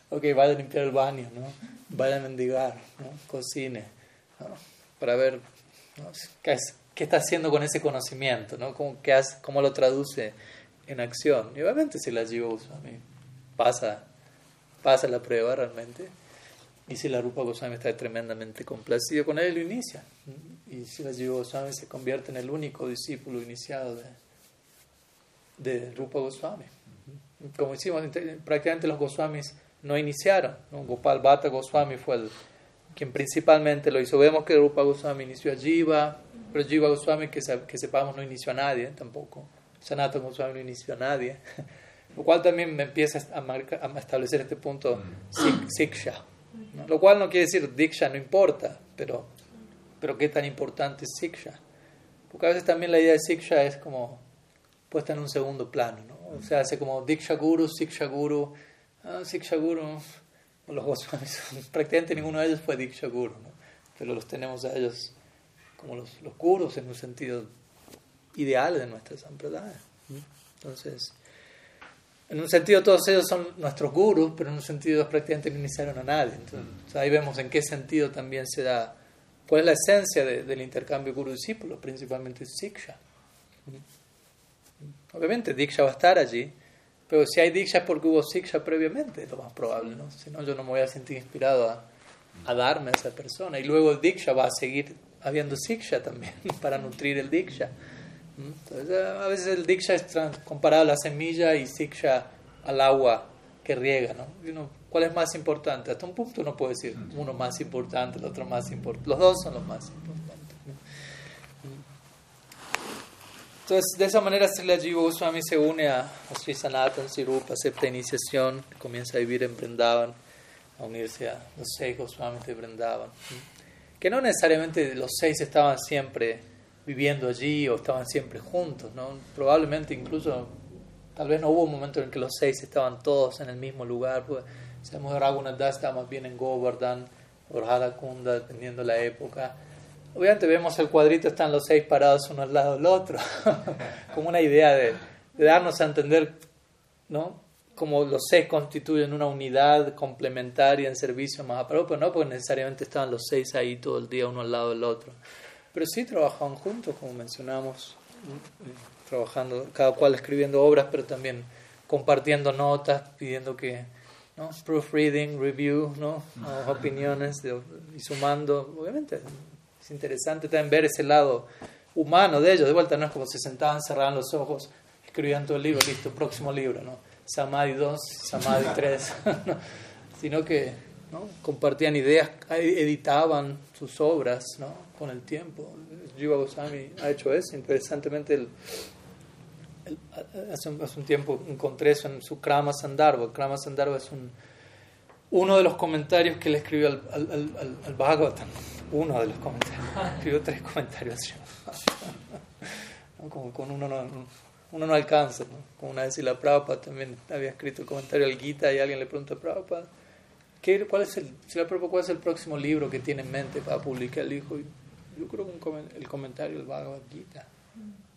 Ok, vaya a limpiar el baño, ¿no? vaya a mendigar, ¿no? cocine, para ver ¿qué, es, qué, está haciendo con ese conocimiento, ¿no? ¿Cómo, qué hace, cómo lo traduce en acción. Y obviamente si la llevo pasa, pasa la prueba realmente. Y si la Rupa Goswami está tremendamente complacido con él, lo inicia. Y si la Jiva Goswami se convierte en el único discípulo iniciado de, de Rupa Goswami. Como decimos, prácticamente los Goswamis no iniciaron. Gopal Bhatta Goswami fue el quien principalmente lo hizo. Vemos que Rupa Goswami inició a Jiva, pero Jiva Goswami, que, que sepamos, no inició a nadie tampoco. Sanatana Goswami no inició a nadie. Lo cual también me empieza a, a establecer este punto Siksha lo cual no quiere decir Diksha no importa, pero, pero qué tan importante es Siksha. Porque a veces también la idea de Siksha es como puesta en un segundo plano. ¿no? O sea, hace como Diksha Guru, Siksha Guru, ah, Siksha Guru. Los Goswamis, prácticamente ninguno de ellos fue Diksha Guru, ¿no? pero los tenemos a ellos como los, los gurus en un sentido ideal de nuestra sampradaya. Entonces, en un sentido todos ellos son nuestros gurus, pero en un sentido prácticamente no iniciaron a nadie. Entonces, ahí vemos en qué sentido también se da, cuál es la esencia del intercambio guru-discípulo, principalmente Siksha. Obviamente Diksha va a estar allí, pero si hay Diksha es porque hubo Siksha previamente, es lo más probable, ¿no? Si no, yo no me voy a sentir inspirado a, a darme a esa persona. Y luego Diksha va a seguir habiendo Siksha también, para nutrir el Diksha. Entonces, a veces el diksha es comparado a la semilla y siksha al agua que riega, ¿no? ¿Cuál es más importante? Hasta un punto uno puede decir uno más importante, el otro más importante. Los dos son los más importantes. Entonces, de esa manera, Srila Jiva Goswami se une a, Sri Sanatan Sirupa, acepta iniciación, comienza a vivir en Brindavan, a unirse a los seis Goswamis de Brindavan. Que no necesariamente los seis estaban siempre viviendo allí o estaban siempre juntos, ¿no? Probablemente incluso, tal vez no hubo un momento en que los seis estaban todos en el mismo lugar. Pues, sabemos que Raghunath estaba más bien en Govardhan, o Kunda, dependiendo de la época. Obviamente vemos el cuadrito, están los seis parados uno al lado del otro, como una idea de, darnos a entender, ¿no? Como los seis constituyen una unidad complementaria en servicio más pero no porque necesariamente estaban los seis ahí todo el día uno al lado del otro. Pero sí trabajaban juntos, como mencionamos, trabajando, cada cual escribiendo obras, pero también compartiendo notas, pidiendo que, ¿no? Proofreading, review, ¿no? opiniones y sumando, obviamente es interesante también ver ese lado humano de ellos. De vuelta, no es como se sentaban, cerraban los ojos, escribían todo el libro, listo, próximo libro, ¿no? Samadhi 2, Samadhi 3, sino que ¿no? compartían ideas, editaban sus obras ¿no? con el tiempo. Jiva Goswami ha hecho eso. Interesantemente, el, hace, un, tiempo encontré eso en su Krama Sandarbha. Krama Sandarbha es un, uno de los comentarios que le escribió al, al, al, al Bhagavatam uno de los comentarios. Escribió tres comentarios. Como con uno no, uno no alcanza. ¿no? Como una vez y la Prabhupada también había escrito el comentario al Gita y alguien le preguntó a Prabhupada, ¿qué, cuál, es el, si la ¿cuál es el próximo libro que tiene en mente para publicar? Él dijo, yo creo que el comentario del Bhagavad Gita.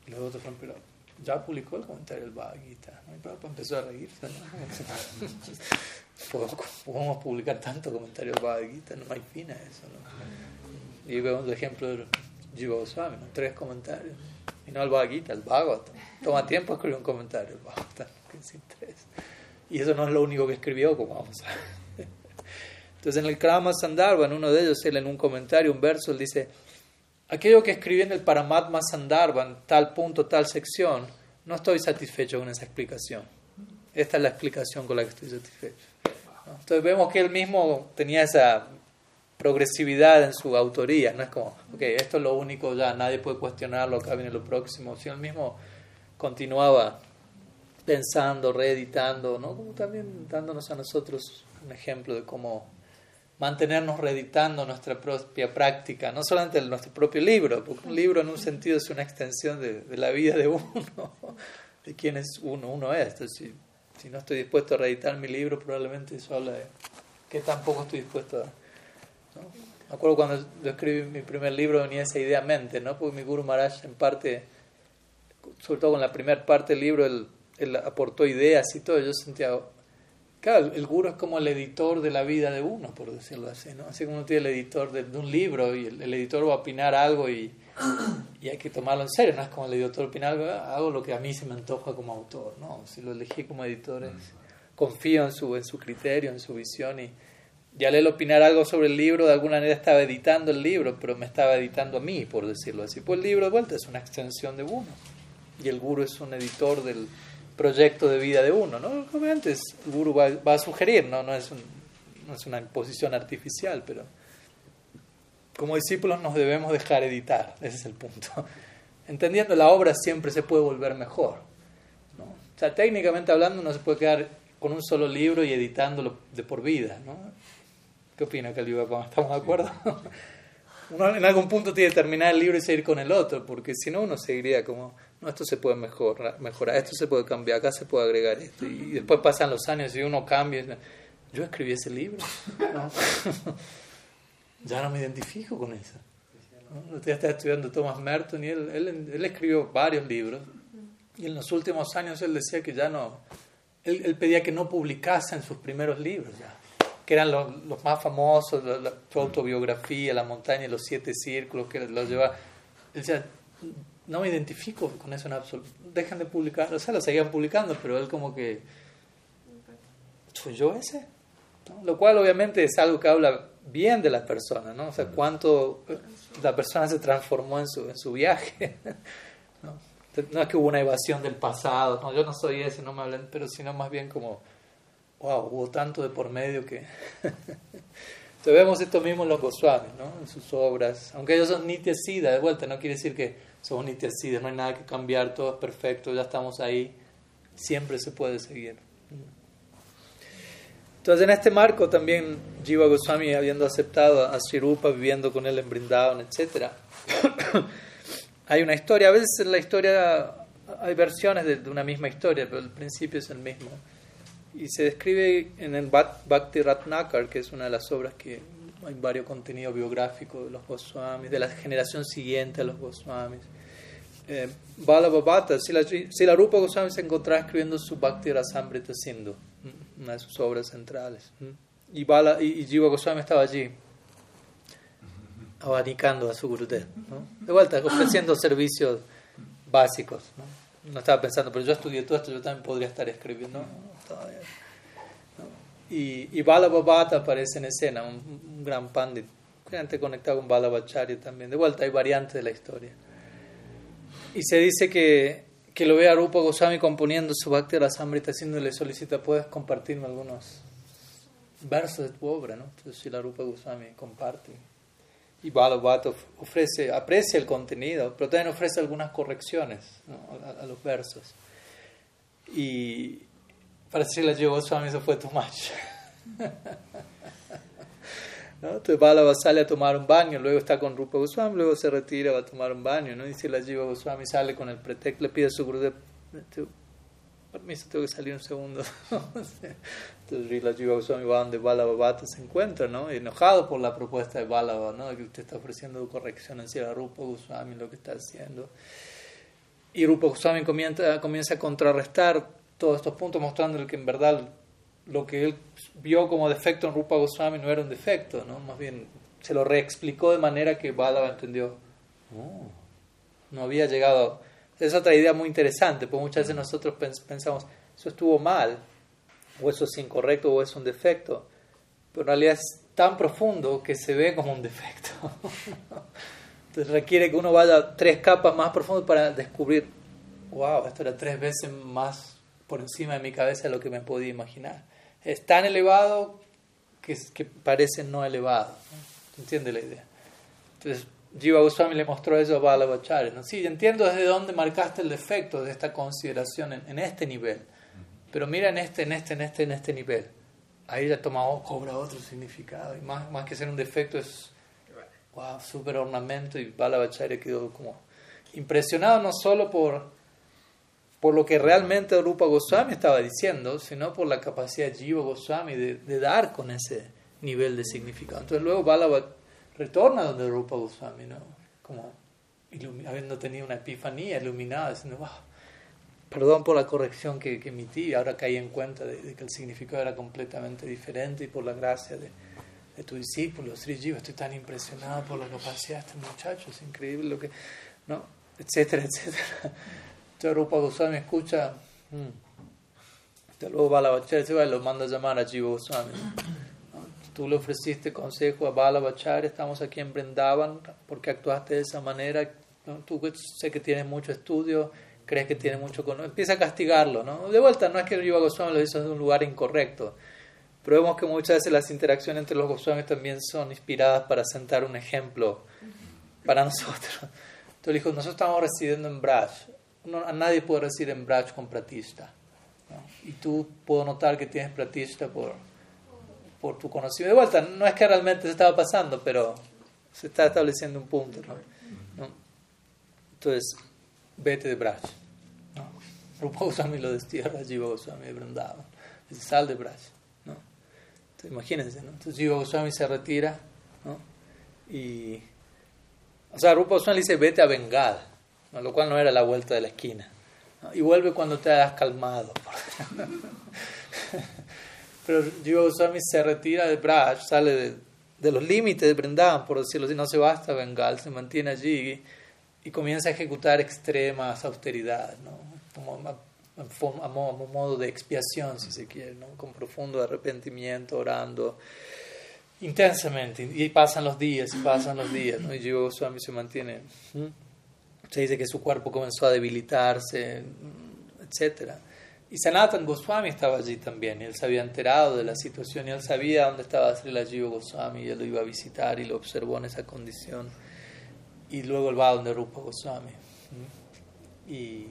Y los otros fueron, pero ya publicó el comentario del Bhagavad Gita. Y Prabhupada empezó a reírse. Podemos publicar tanto comentario del Bhagavad Gita, no hay fin a eso. ¿no? Y vemos el ejemplo de Jiva Goswami, tres comentarios. Y no el Bhagavad el Bhagavatam. Toma tiempo escribir un comentario, el Bhagavatam, tres. Y eso no es lo único que escribió, como vamos a ver. Entonces en el Krama Sandarbha, en uno de ellos, él en un comentario, un verso, él dice, aquello que escribí en el Paramatma Sandarbha, en tal punto, tal sección, no estoy satisfecho con esa explicación. Esta es la explicación con la que estoy satisfecho. Entonces vemos que él mismo tenía esa progresividad en su autoría, no es como, ok, esto es lo único ya, nadie puede cuestionarlo, acá viene lo próximo, si él mismo continuaba pensando, reeditando, ¿no? también dándonos a nosotros un ejemplo de cómo mantenernos reeditando nuestra propia práctica, no solamente nuestro propio libro, porque un libro en un sentido es una extensión de, la vida de uno, de quién es uno, uno es. Entonces, si, si no estoy dispuesto a reeditar mi libro, probablemente eso habla de que tampoco estoy dispuesto a me acuerdo cuando yo escribí mi primer libro venía esa idea a mente, ¿no? Porque mi Guru Maharaj en parte, sobre todo con la primera parte del libro, él, él, aportó ideas y todo. Yo sentía, claro, el Guru es como el editor de la vida de uno, por decirlo así, ¿no? Así como uno tiene el editor de, un libro y el, editor va a opinar algo y, y, hay que tomarlo en serio, no es como el editor opina algo, ah, hago lo que a mí se me antoja como autor, ¿no? Si lo elegí como editor, confío en su, en su criterio, en su visión y ya al opinar algo sobre el libro, de alguna manera estaba editando el libro, pero me estaba editando a mí, por decirlo así. Pues el libro de vuelta es una extensión de uno. Y el guru es un editor del proyecto de vida de uno. ¿no? Obviamente el guru va, a sugerir, ¿no? No, es no es una imposición artificial, pero como discípulos nos debemos dejar editar, ese es el punto. Entendiendo la obra siempre se puede volver mejor. ¿no? O sea, técnicamente hablando no se puede quedar con un solo libro y editándolo de por vida. ¿no? ¿Qué opina Caliba? ¿Estamos de acuerdo? Uno en algún punto tiene que terminar el libro y seguir con el otro, porque si no uno seguiría como, no, esto se puede mejorar, mejorar, esto se puede cambiar, acá se puede agregar esto. Y después pasan los años y uno cambia. Yo escribí ese libro. ya no me identifico con eso. ¿no? Usted está estudiando Thomas Merton y él, él, él, escribió varios libros. Y en los últimos años él decía que ya no. Él, él pedía que no publicasen sus primeros libros ya que eran los, los más famosos, la, su autobiografía, La montaña y los siete círculos, que los lleva. Él decía, no me identifico con eso en absoluto. Dejan de publicar, o sea, lo seguían publicando, pero él como que. ¿Soy yo ese? Lo cual obviamente es algo que habla bien de la persona, ¿no? O sea, cuánto la persona se transformó en su, en su viaje. ¿no? no es que hubo una evasión del pasado, no, yo no soy ese, no me hablan, pero sino más bien como wow, hubo tanto de por medio que... Entonces vemos esto mismo en los Goswamis, ¿no? en sus obras. Aunque ellos son Siddha, de vuelta, no quiere decir que somos nityacidas, no hay nada que cambiar, todo es perfecto, ya estamos ahí, siempre se puede seguir. Entonces, en este marco también Jiva Goswami, habiendo aceptado a Sri Rupa, viviendo con él en Brindavan, etc., hay una historia, a veces en la historia hay versiones de, una misma historia, pero el principio es el mismo. Y se describe en el Bhakti Ratnakar, que es una de las obras que hay varios contenidos biográficos de los Goswamis, de la generación siguiente a los Goswamis. Eh, Bala si la, si la Rupa Goswami se encontraba escribiendo su Bhakti Rasamrita Sindhu, una de sus obras centrales. Y, Bala, y, Jiva Goswami estaba allí, abanicando a su Gurudev. De vuelta, ofreciendo servicios básicos. ¿no? estaba pensando, pero yo estudié todo esto, yo también podría estar escribiendo. No, Y, y aparece en escena, un, gran pandit, gente conectado con Bala Bacharya también. De vuelta, hay variantes de la historia. Y se dice que que lo ve a Rupa Goswami componiendo su Bhakti Rasamrita, haciendo le solicita, puedes compartirme algunos versos de tu obra, ¿no? Entonces si la Rupa Goswami comparte. Y Bhagavad ofrece, aprecia el contenido, pero también ofrece algunas correcciones a, los versos. Y para Jiva eso fue too much. ¿no? Entonces Bala sale a tomar un baño, luego está con Rupa Goswami, luego se retira, va a tomar un baño, ¿no? Y si la Jiva Goswami sale con el pretexto, le pide a su Gurudev, permiso, tengo que salir un segundo. Entonces la Jiva Goswami va donde Bala Babata se encuentra, ¿no? enojado por la propuesta de Bala, ¿no? Que usted está ofreciendo corrección hacia Rupa Goswami, lo que está haciendo. Y Rupa Goswami comienza, comienza a contrarrestar todos estos puntos, mostrándole que en verdad lo que él vio como defecto en Rupa Goswami no era un defecto, ¿no? Más bien se lo reexplicó de manera que Bala entendió. Oh, no había llegado. Es otra idea muy interesante, porque muchas veces nosotros pensamos, eso estuvo mal, o eso es incorrecto, o es un defecto. Pero en realidad es tan profundo que se ve como un defecto. Entonces requiere que uno vaya tres capas más profundas para descubrir, wow, esto era tres veces más por encima de mi cabeza lo que me podía imaginar es tan elevado que, que parece no elevado. ¿no? ¿Entiende la idea? Entonces, Jiva Goswami le mostró eso a Balabhacharya. ¿no? Sí, entiendo desde dónde marcaste el defecto de esta consideración en, este nivel. Pero mira en este, en este, en este, en este nivel. Ahí ya toma, cobra otro significado. Y más, más que ser un defecto es, wow, súper ornamento. Y Balabhacharya quedó como impresionado no solo por por lo que realmente Rupa Goswami estaba diciendo, sino por la capacidad de Jiva Goswami de, dar con ese nivel de significado. Entonces luego Balabat retorna donde Rupa Goswami, ¿no? como habiendo tenido una epifanía iluminada, diciendo, wow, perdón por la corrección que, que emití, ahora caí en cuenta de, que el significado era completamente diferente y por la gracia de, de tu discípulo, Sri Jiva, estoy tan impresionado por la capacidad de este muchacho, es increíble lo que, ¿no? etcétera, etcétera. Entonces Rupa Goswami escucha, hmm, luego Balabhacharya se va y lo manda a llamar a Jiva Goswami. Tú le ofreciste consejo a Balabhacharya, estamos aquí en Brindavan, porque actuaste de esa manera? Tú sé que tienes mucho estudio, crees que tienes mucho conocimiento, empieza a castigarlo. ¿no? De vuelta, no es que Jiva Goswami lo hizo en un lugar incorrecto, pero que muchas veces las interacciones entre los Goswamis también son inspiradas para sentar un ejemplo para nosotros. Entonces dijo, nosotros estamos residiendo en Braj, a nadie puede recibir en Braj con pratista. Y tú puedo notar que tienes pratista por, por tu conocimiento. De vuelta, no es que realmente se estaba pasando, pero se está estableciendo un punto. ¿no? Entonces, vete de Braj. ¿no? Rupa Goswami lo destierra, Jiva Goswami Brindava. Dice, sal de Braj. ¿no? Entonces, imagínense, ¿no? Entonces Jiva Goswami se retira. ¿no? Y, o sea, Rupa Goswami le dice, vete a Bengal lo cual no era la vuelta de la esquina. Y vuelve cuando te hayas calmado. Pero Jiva Goswami se retira de Braj, sale de, los límites de Brindavan, por decirlo así, no se va hasta Bengal, se mantiene allí y, comienza a ejecutar extremas austeridades, ¿no? como a, modo, de expiación, si se quiere, ¿no? con profundo arrepentimiento, orando intensamente. Y pasan los días, y pasan los días, ¿no? y Jiva Goswami se mantiene se dice que su cuerpo comenzó a debilitarse, etc. Y Sanatan Goswami estaba allí también, y él se había enterado de la situación, y él sabía dónde estaba Srila Jiva Goswami, y él lo iba a visitar y lo observó en esa condición. Y luego él va donde Rupa Goswami. Y,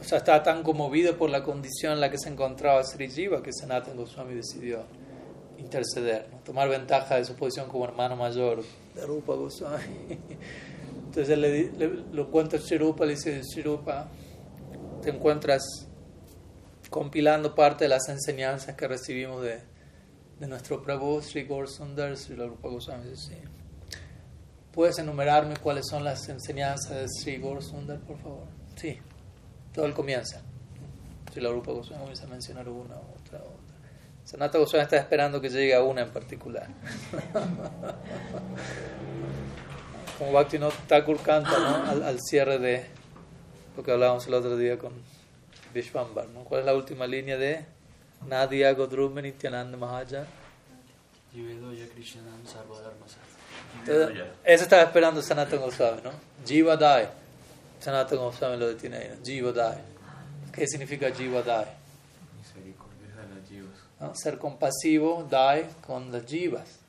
o sea, estaba tan conmovido por la condición en la que se encontraba Sri Jiva que Sanatan Goswami decidió interceder, tomar ventaja de su posición como hermano mayor de Rupa Goswami. Entonces él le, lo cuenta Shirupa, le dice, Shirupa, te encuentras compilando parte de las enseñanzas que recibimos de, de nuestro Prabhu Sri Gaur Sundar, Sri Rupa Goswami. Dice, sí. ¿Puedes enumerarme cuáles son las enseñanzas de Sri Gaur Sundar, por favor? Sí, todo el comienza. Sri Rupa Goswami comienza a mencionar una, otra, otra. Sanata Goswami está esperando que llegue a una en particular. Como Bhaktivinoda Thakur canta ¿no? al, al, cierre de lo que hablábamos el otro día con Vishwambar. ¿no? ¿Cuál es la última línea de Nadia Godrume Nityananda Mahaja? Eso estaba esperando Sanatan Goswami, ¿no? Jiva Dai. Sanatan Goswami lo detiene ahí, ¿no? Jiva Dai. ¿Qué significa Jiva Dai? ¿no? ser compasivo, dai, con las jivas.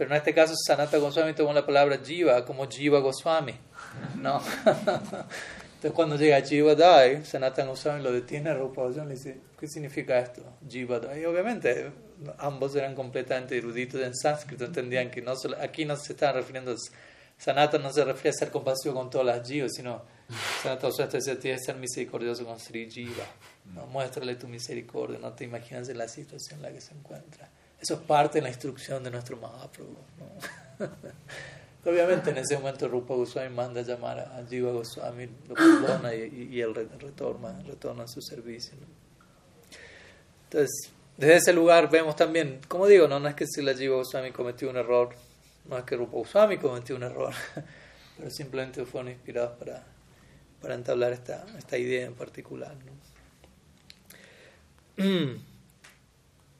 Pero en este caso Sanata Goswami tomó la palabra jiva como jiva Goswami. ¿no? Entonces cuando llega Jiva Dai, Sanata Goswami lo detiene a Rupa Goswami y le dice, ¿qué significa esto? Jiva Dai. Y obviamente ambos eran completamente eruditos en sánscrito, entendían que no solo, aquí no se estaban refiriendo, Sanata no se refiere a ser compasivo con todas las jivas, sino Sanata Goswami dice, tienes que ser misericordioso con Sri Jiva. ¿no? Muéstrale tu misericordia, no te imaginas en la situación en la que se encuentra. Eso es parte de la instrucción de nuestro Mahaprabhu. ¿no? Obviamente en ese momento Rupa Goswami manda a llamar a Jiva Goswami, lo perdona y, y, él retorna, retorna a su servicio. ¿no? Entonces, desde ese lugar vemos también, como digo, no, no es que si la Jiva Goswami cometió un error, no es que Rupa Goswami cometió un error, pero simplemente fueron inspirados para, para entablar esta, esta idea en particular. ¿no?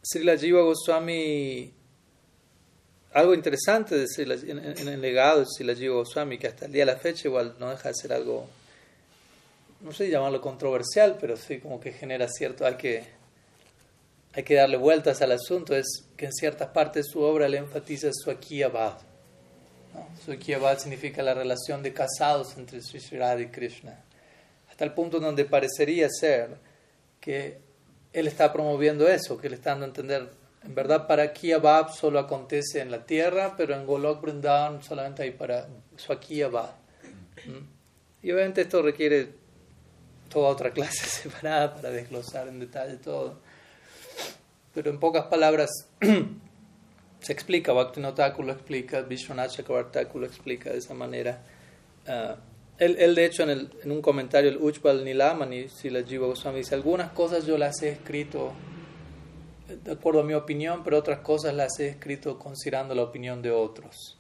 Srila Jiva Goswami, algo interesante de en, el legado de Srila Jiva Goswami, que hasta el día de la fecha igual no deja de ser algo, no sé llamarlo controversial, pero sí como que genera cierto, hay que, hay que darle vueltas al asunto, es que en ciertas partes de su obra le enfatiza su Bhav. ¿no? Su Bhav significa la relación de casados entre Sri Radha y Krishna, hasta el punto donde parecería ser que él está promoviendo eso, que le está dando a entender, en verdad para Kiyabab solo acontece en la tierra, pero en Golok Vrindavan solamente hay para Swakiyabab. ¿Mm? Y obviamente esto requiere toda otra clase separada para desglosar en detalle todo. Pero en pocas palabras se explica, Bhaktivinoda lo explica, Vishwanath lo explica de esa manera. Uh, él, él, de hecho, en, el, en, un comentario, el Ujbal Nilamani, si la Jiva Goswami dice, algunas cosas yo las he escrito de acuerdo a mi opinión, pero otras cosas las he escrito considerando la opinión de otros.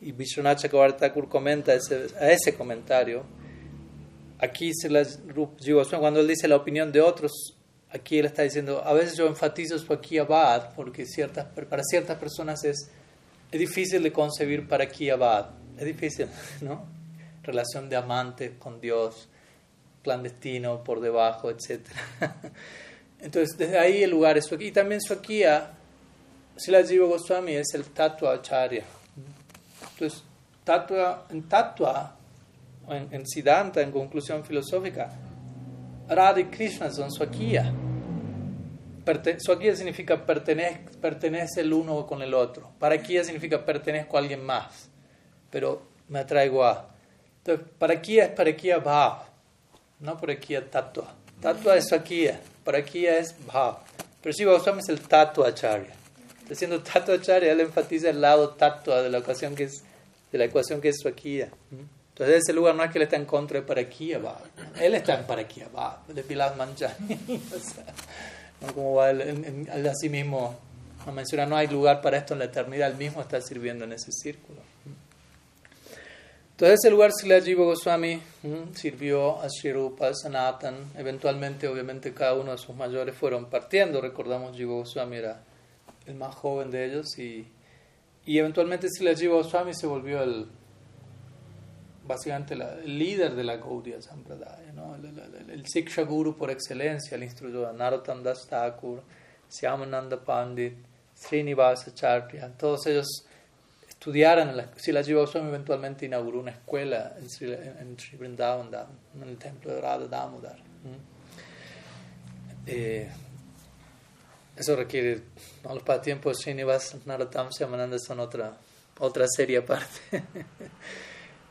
Y Vishwanath Chakravarti comenta ese, a ese comentario, aquí se la Jiva Goswami, cuando él dice la opinión de otros, aquí él está diciendo, a veces yo enfatizo aquí abad, porque ciertas, para ciertas personas es, es difícil de concebir para aquí abad, es difícil, ¿no? Relación de amante con Dios, clandestino, por debajo, etc. Entonces, desde ahí el lugar es. Y también Swakia, Sila Jiva Goswami es el Tattva Acharya. Entonces, tatua, en Tattva, en, en Siddhanta, en conclusión filosófica, Radha y Krishna son Swakia. Perte, significa pertenece, pertenece el uno con el otro. Para Parakia significa pertenezco a alguien más, pero me atraigo a. Entonces, parakia es parakia bhav, no parakia tatua. Tatua es sakia, parakia es bhav. Pero si Goswami es el tatua acharya. Está siendo tatua acharya, él enfatiza el lado tatua de la ecuación que es, de la ecuación que es sakia. Entonces, ese lugar no es que él está en contra de parakia bhav. Él está en parakia bhav, de Pilas Manchani. ¿no? como va él, él, él así mismo no menciona, no hay lugar para esto en la eternidad, él mismo está sirviendo en ese círculo. Entonces, ese lugar Jiva Goswami sirvió a Shirupa, Sanatan. Eventualmente, obviamente, cada uno de sus mayores fueron partiendo. Recordamos, Jiva Goswami era el más joven de ellos. Y, y eventualmente, Jiva Goswami se volvió el, básicamente el líder de la Gaudiya Sampradaya, ¿no? el, el, el, Siksha Guru por excelencia. Le instruyó a Narottam Das Thakur, Syamananda Pandit, Srinivasa Charya. Todos ellos estudiaran. La, si la Jiva Goswami eventualmente inauguró una escuela en Sri, en, en el templo de Radha Damodar. Eh, eso requiere, ¿no? los pasatiempos de Srinivas Narottam Shamananda son otra, otra serie aparte.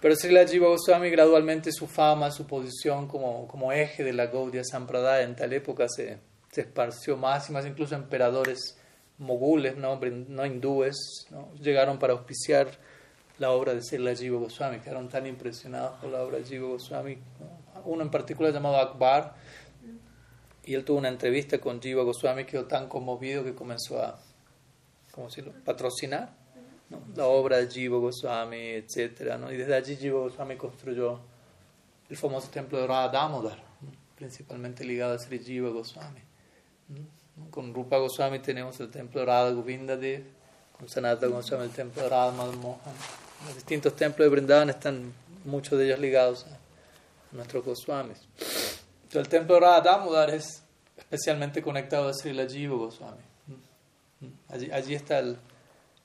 Pero Srila Jiva Goswami gradualmente su fama, su posición como, como eje de la Gaudiya Sampradaya en tal época se, se esparció más y más, incluso emperadores mogules, no, no hindúes, ¿no? llegaron para auspiciar la obra de Srila Jiva Goswami, quedaron tan impresionados por la obra de Jiva Goswami. Uno en particular llamado Akbar, y él tuvo una entrevista con Jiva Goswami, quedó tan conmovido que comenzó a patrocinar la obra de Jiva Goswami, etc. ¿no? Y desde allí Jiva Goswami construyó el famoso templo de Radha Damodar, principalmente ligado a Sri Jiva Goswami. Con Rupa Goswami tenemos el templo de Radha Govindadev, con Sanatana Goswami el templo de Radha. Los distintos templos de Vrindavan están muchos de ellos ligados a nuestros Goswamis. El templo de Radha Damodar es especialmente conectado a Sri Jiva Goswami. Allí, allí está el,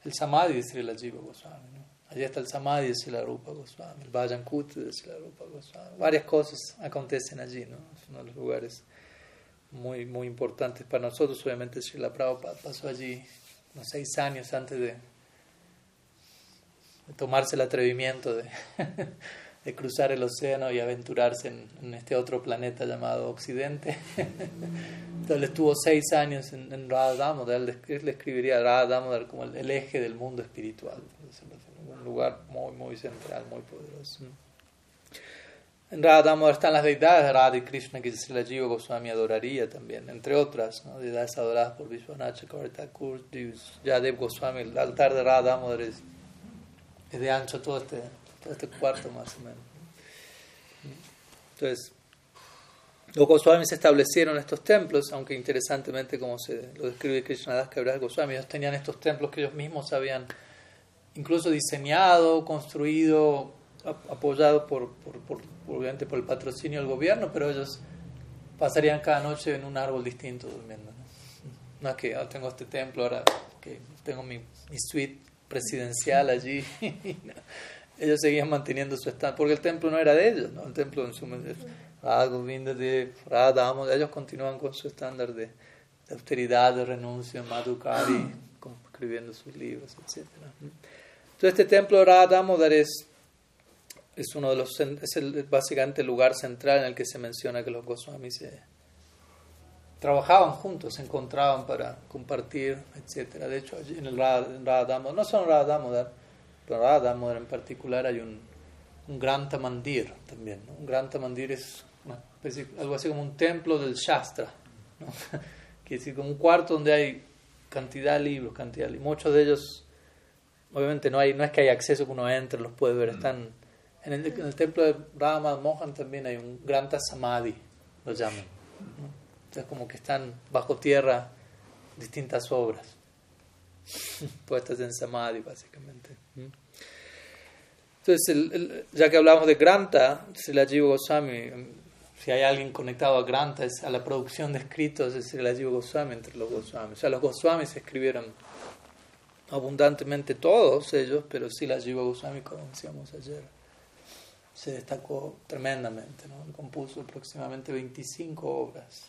el Samadhi de Sri Jiva Goswami. Allí está el Samadhi de Sri Rupa Goswami, el Vajan de Sri Rupa Goswami. Varias cosas acontecen allí, ¿no? Es uno de los lugares muy, muy importantes para nosotros. Obviamente Srila Prabhupada pasó allí unos seis años antes de, de tomarse el atrevimiento de de cruzar el océano y aventurarse en, este otro planeta llamado Occidente. Entonces estuvo seis años en, en Radha Damodar, él le escribiría a Radha Damodar como el, eje del mundo espiritual, un lugar muy, muy central, muy poderoso. Radha Damodar están las deidades Radha y Krishna que la Jiva Goswami adoraría también, entre otras, deidades adoradas por Vishwanath Chakravarti Yadev Goswami, el altar de Radha Damodar es, de ancho todo este este cuarto más o menos. Entonces, los Goswamis establecieron estos templos, aunque interesantemente, como se lo describe Krishnadas Kaviraj Goswami, ellos tenían estos templos que ellos mismos habían incluso diseñado, construido, apoyado por, por, por, obviamente por el patrocinio del gobierno, pero ellos pasarían cada noche en un árbol distinto durmiendo. No, es que ah, tengo este templo, ahora que tengo mi, mi suite presidencial allí. ellos seguían manteniendo su estándar, porque el templo no era de ellos, ¿no? el templo en su de Radha, ellos continúan con su estándar de, austeridad, de renuncia, Madhukari, escribiendo sus libros, etc. Entonces este templo de Radha es, es uno de los es el, básicamente el lugar central en el que se menciona que los Goswamis se trabajaban juntos, se encontraban para compartir, etc. De hecho, en el Radha, no son Radha para Radha en particular hay un, un gran tamandir también. Un gran tamandir es algo así como un templo del Shastra. ¿no? Quiere decir, como un cuarto donde hay cantidad de libros, cantidad de Muchos de ellos, obviamente no, hay, no es que hay acceso que uno entre, los puede ver. Están en el, templo de Rama Mohan también hay un Granta Samadhi, lo llaman. Entonces como que están bajo tierra distintas obras puestas en Samadhi básicamente. Entonces, ya que hablamos de Granta, la Jiva Goswami, si hay alguien conectado a Granta, es a la producción de escritos es la Jiva Goswami entre los Goswamis. O sea, los Goswamis escribieron abundantemente todos ellos, pero sí la Jiva Goswami, como decíamos ayer, se destacó tremendamente. ¿no? Compuso aproximadamente 25 obras.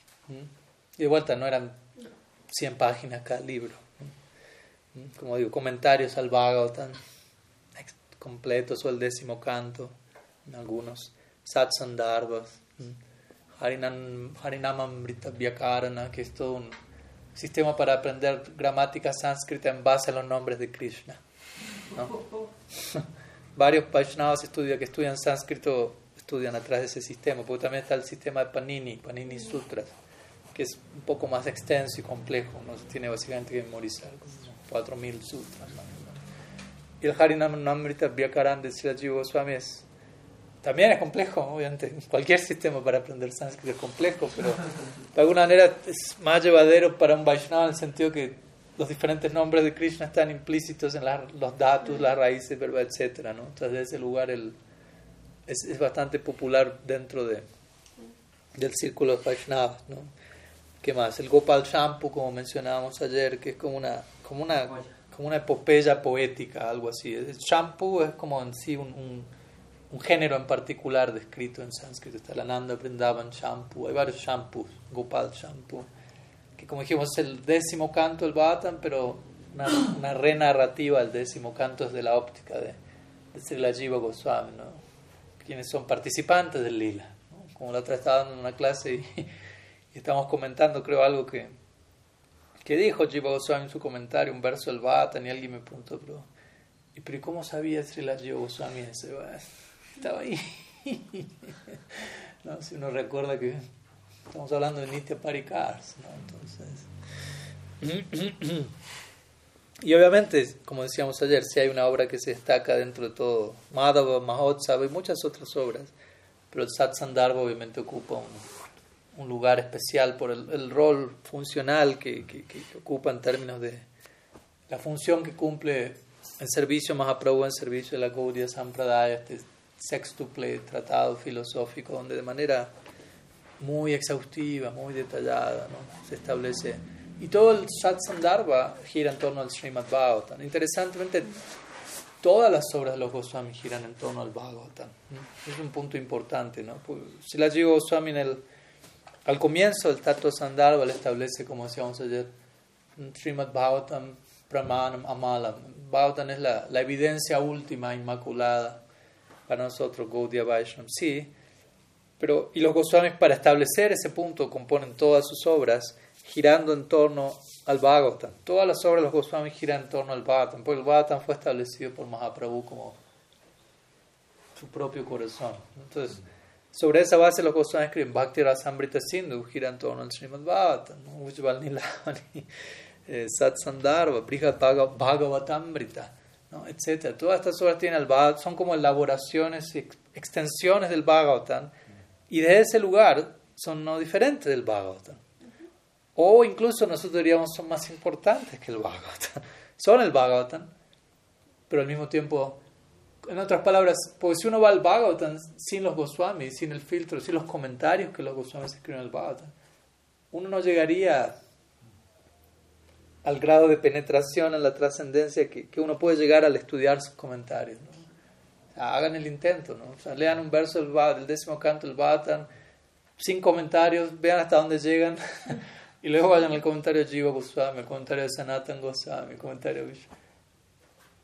De vuelta no eran 100 páginas cada libro. Como digo, comentarios al Bhagavatam completos o el décimo canto, en algunos, Satsandarbhas, Harinam, Harinamamrita Vyakarana, que es todo un sistema para aprender gramática sánscrita en base a los nombres de Krishna. Varios Vaishnavas estudian, que estudian sánscrito estudian atrás de ese sistema, porque también está el sistema de Panini, Panini Sutras, que es un poco más extenso y complejo, no se tiene básicamente que memorizar, como 4.000 sutras. Y el Harinamrita Vyakaran de Sri Goswami es, también es complejo, obviamente. Cualquier sistema para aprender sánscrito es complejo, pero de alguna manera es más llevadero para un Vaishnava en el sentido que los diferentes nombres de Krishna están implícitos en los datos, las raíces, etc. ¿no? Entonces, de ese lugar el, es, es, bastante popular dentro de, del círculo de Vaishnavas. ¿no? ¿Qué más? El Gopal Shampoo, como mencionábamos ayer, que es como una, como una como una epopeya poética, algo así. El shampoo es como en sí un, un, género en particular descrito en sánscrito. Está la Nanda Brindavan shampoo, hay varios shampoos, Gopal shampoo, como dijimos es el décimo canto del Bhattan, pero una, una re-narrativa del décimo canto es de la óptica de, de Srila Jiva Goswami, ¿no? quienes son participantes del lila. Como la otra estaba dando una clase y, y estamos comentando, creo, algo que que dijo Jiva Goswami en su comentario, un verso del Bhattan, y alguien me preguntó, pero, ¿y pero cómo sabía Srila Jiva Goswami ese? Estaba ahí. no, si uno recuerda que estamos hablando de Nitya Parikars, ¿no? Entonces... y obviamente, como decíamos ayer, si hay una obra que se destaca dentro de todo, Madhava, Mahotsava y muchas otras obras, pero el Satsandarbha obviamente ocupa un lugar especial por el, rol funcional que, que, ocupa en términos de la función que cumple en servicio más Mahaprabhu, en servicio de la Gaudiya Sampradaya, este sextuple tratado filosófico, donde de manera muy exhaustiva, muy detallada, ¿no? se establece. Y todo el Satsandarbha gira en torno al Srimad Bhagavatam. Interesantemente, todas las obras de los Goswami giran en torno al Bhagavatam. Es un punto importante. ¿no? Pues, si la llevo Goswami en el al comienzo el Tato Sandarbha le establece, como decíamos ayer, Srimad Bhagavatam Pramanam Amalam. Bhagavatam es la, la, evidencia última, inmaculada para nosotros, Gaudiya Vaishnav. Sí, pero y los Goswamis para establecer ese punto componen todas sus obras girando en torno al Bhagavatam. Todas las obras de los Goswamis giran en torno al Bhagavatam, porque el Bhagavatam fue establecido por Mahaprabhu como su propio corazón. Entonces, sobre esa base los Goswamis escriben Bhakti Rasamrita Sindhu, gira en torno al Srimad Bhagavatam, Ujjval Nilavani, eh, Satsandharva, Brihad Bhagavatamrita, ¿no? etc. Todas estas obras tienen el son como elaboraciones y extensiones del Bhagavatam, y de ese lugar son no diferentes del Bhagavatam. O incluso nosotros diríamos son más importantes que el Bhagavatam. Son el Bhagavatam, pero al mismo tiempo en otras palabras, pues si uno va al Bhagavatam sin los Goswamis, sin el filtro, sin los comentarios que los Goswamis escriben en el Bhagavatam, uno no llegaría al grado de penetración en la trascendencia que, que, uno puede llegar al estudiar sus comentarios. Hagan el intento, ¿no? lean un verso del, del décimo canto del Bhagavatam sin comentarios, vean hasta dónde llegan y luego vayan al comentario de Jiva Goswami, el comentario de Sanatan Goswami, el comentario de.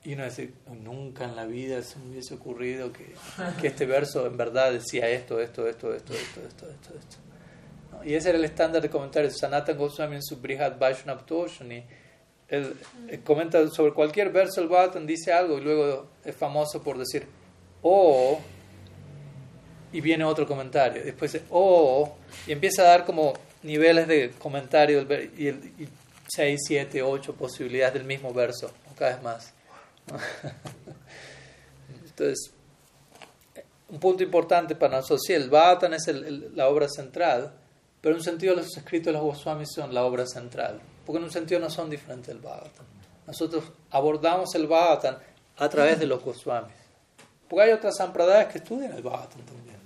Y uno dice, nunca en la vida se me hubiese ocurrido que, que, este verso en verdad decía esto, esto, esto, esto, esto, esto, esto, esto. Y ese era el estándar de comentarios. Sanatan Goswami en su Brihad Vaishnav Toshani, él, comenta sobre cualquier verso el Bhattan, dice algo y luego es famoso por decir, oh, y viene otro comentario. Después oh, y empieza a dar como niveles de comentario y, y seis, siete, ocho posibilidades del mismo verso, cada vez más. Entonces, un punto importante para nosotros, sí, el Bhattan es la obra central, pero en un sentido los escritos de los Goswamis son la obra central, porque en un sentido no son diferentes del Bhattan. Nosotros abordamos el Bhattan a través de los Goswamis, porque hay otras sampradayas que estudian el Bhattan también,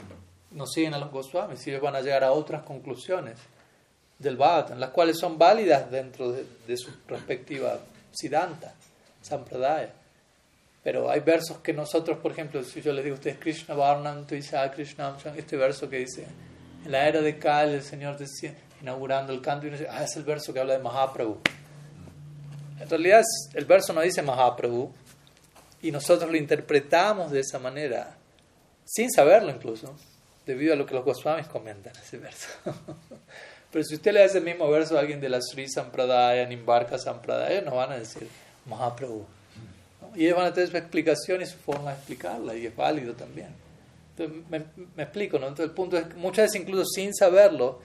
no siguen a los Goswamis y ellos van a llegar a otras conclusiones del Bhattan, las cuales son válidas dentro de, su respectiva Siddhanta, Sampradaya. Pero hay versos que nosotros, por ejemplo, si yo les digo a ustedes Krishna Varnam, Tuisa Krishna, este verso que dice, en la era de Kal, el Señor decía, inaugurando el canto, y uno dice, ah, es el verso que habla de Mahaprabhu. En realidad el verso no dice Mahaprabhu, y nosotros lo interpretamos de esa manera, sin saberlo incluso, debido a lo que los Goswamis comentan ese verso. Pero si usted le hace el mismo verso a alguien de la Sri Sampradaya, Nimbarka Sampradaya, nos van a decir Mahaprabhu. Y ellos van a tener su explicación y su forma de explicarla, y es válido también. Entonces, me, explico, ¿no? Entonces, el punto es que muchas veces, incluso sin saberlo,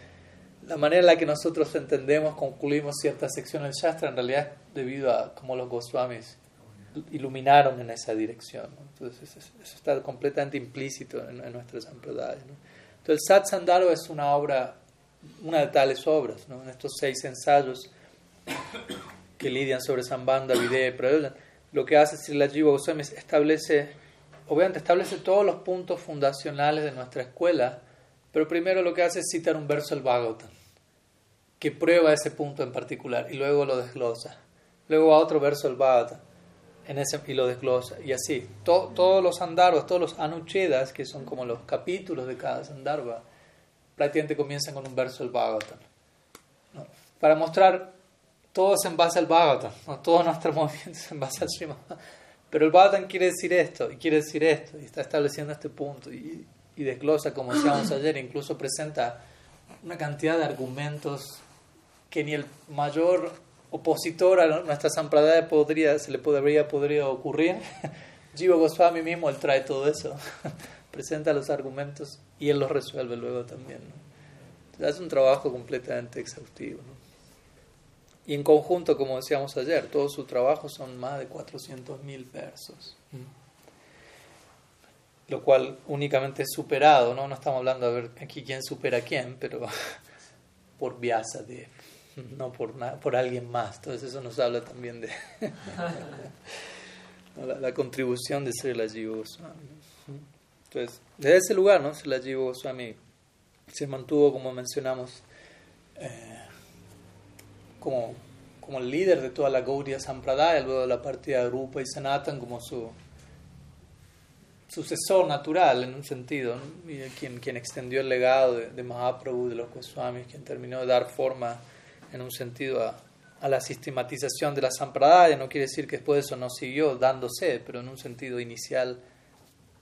la manera en la que nosotros entendemos, concluimos ciertas secciones del Shastra, en realidad es debido a cómo los Goswamis iluminaron en esa dirección. Entonces, eso, está completamente implícito en, nuestras sampradaya. ¿no? Entonces, el Satsandaro es una obra, una de tales obras, ¿no? en estos seis ensayos que lidian sobre Sambanda, Videya y lo que hace si la Jiva Goswami establece, obviamente establece todos los puntos fundacionales de nuestra escuela, pero primero lo que hace es citar un verso del Bhagavatam, que prueba ese punto en particular y luego lo desglosa. luego va otro verso del Bhagavatam en ese, y lo desglosa, y así. todos los sandarbas, todos los anuchedas, que son como los capítulos de cada sandarbha, prácticamente comienzan con un verso del Bhagavatam. Para mostrar todos en base al Bhagavatam, ¿no? todos nuestros movimientos en base al Srimad. Pero el Bhagavatam quiere decir esto, y quiere decir esto, y está estableciendo este punto, y, y desglosa, como decíamos ayer, incluso presenta una cantidad de argumentos que ni el mayor opositor a nuestra sampradaya podría, se le podría, podría ocurrir. Jiva Goswami mismo, él trae todo eso, presenta los argumentos y él los resuelve luego también. ¿no? es un trabajo completamente exhaustivo. Y en conjunto, como decíamos ayer, todo su trabajo son más de 400.000 versos. Lo cual únicamente es superado, ¿no? No estamos hablando de ver aquí quién supera a quién, pero por Vyasadeva, no por, por alguien más. Entonces eso nos habla también de la, contribución de Srila Jiva Goswami. Entonces, desde ese lugar, ¿no? Srila Goswami se mantuvo, como mencionamos, eh, como, como el líder de toda la Gaudiya Sampradaya, luego de la partida de Rupa y Sanatan como su sucesor natural en un sentido, y quien, quien extendió el legado de, Mahaprabhu, de los Goswamis, quien terminó de dar forma en un sentido a, la sistematización de la Sampradaya, no quiere decir que después de eso no siguió dándose, pero en un sentido inicial,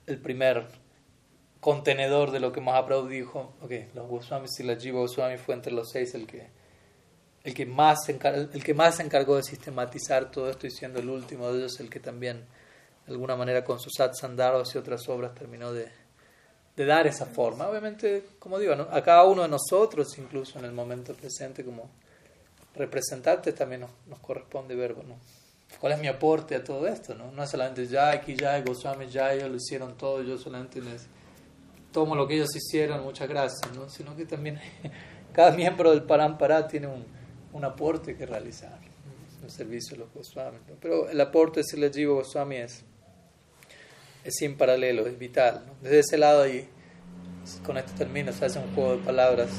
el primer contenedor de lo que Mahaprabhu dijo, ok, los Goswamis y la Jiva Goswami fue entre los seis el que el que más se el que más se encargó de sistematizar todo esto y siendo el último de ellos el que también de alguna manera con sus Sandharas y otras obras terminó de, dar esa forma. Obviamente, como digo, a cada uno de nosotros, incluso en el momento presente, como representantes, también nos, corresponde ver, bueno, cuál es mi aporte a todo esto, ¿no? No es solamente ya, aquí ya, Goswami ya, ellos lo hicieron todo, yo solamente les tomo lo que ellos hicieron, muchas gracias, ¿no? Sino que también cada miembro del Parampara tiene un aporte que realizar el servicio de los Goswami. Pero el aporte de Sila Jiva Goswami es, es sin paralelo, es vital. Desde ese lado, y con esto termino, se hace un juego de palabras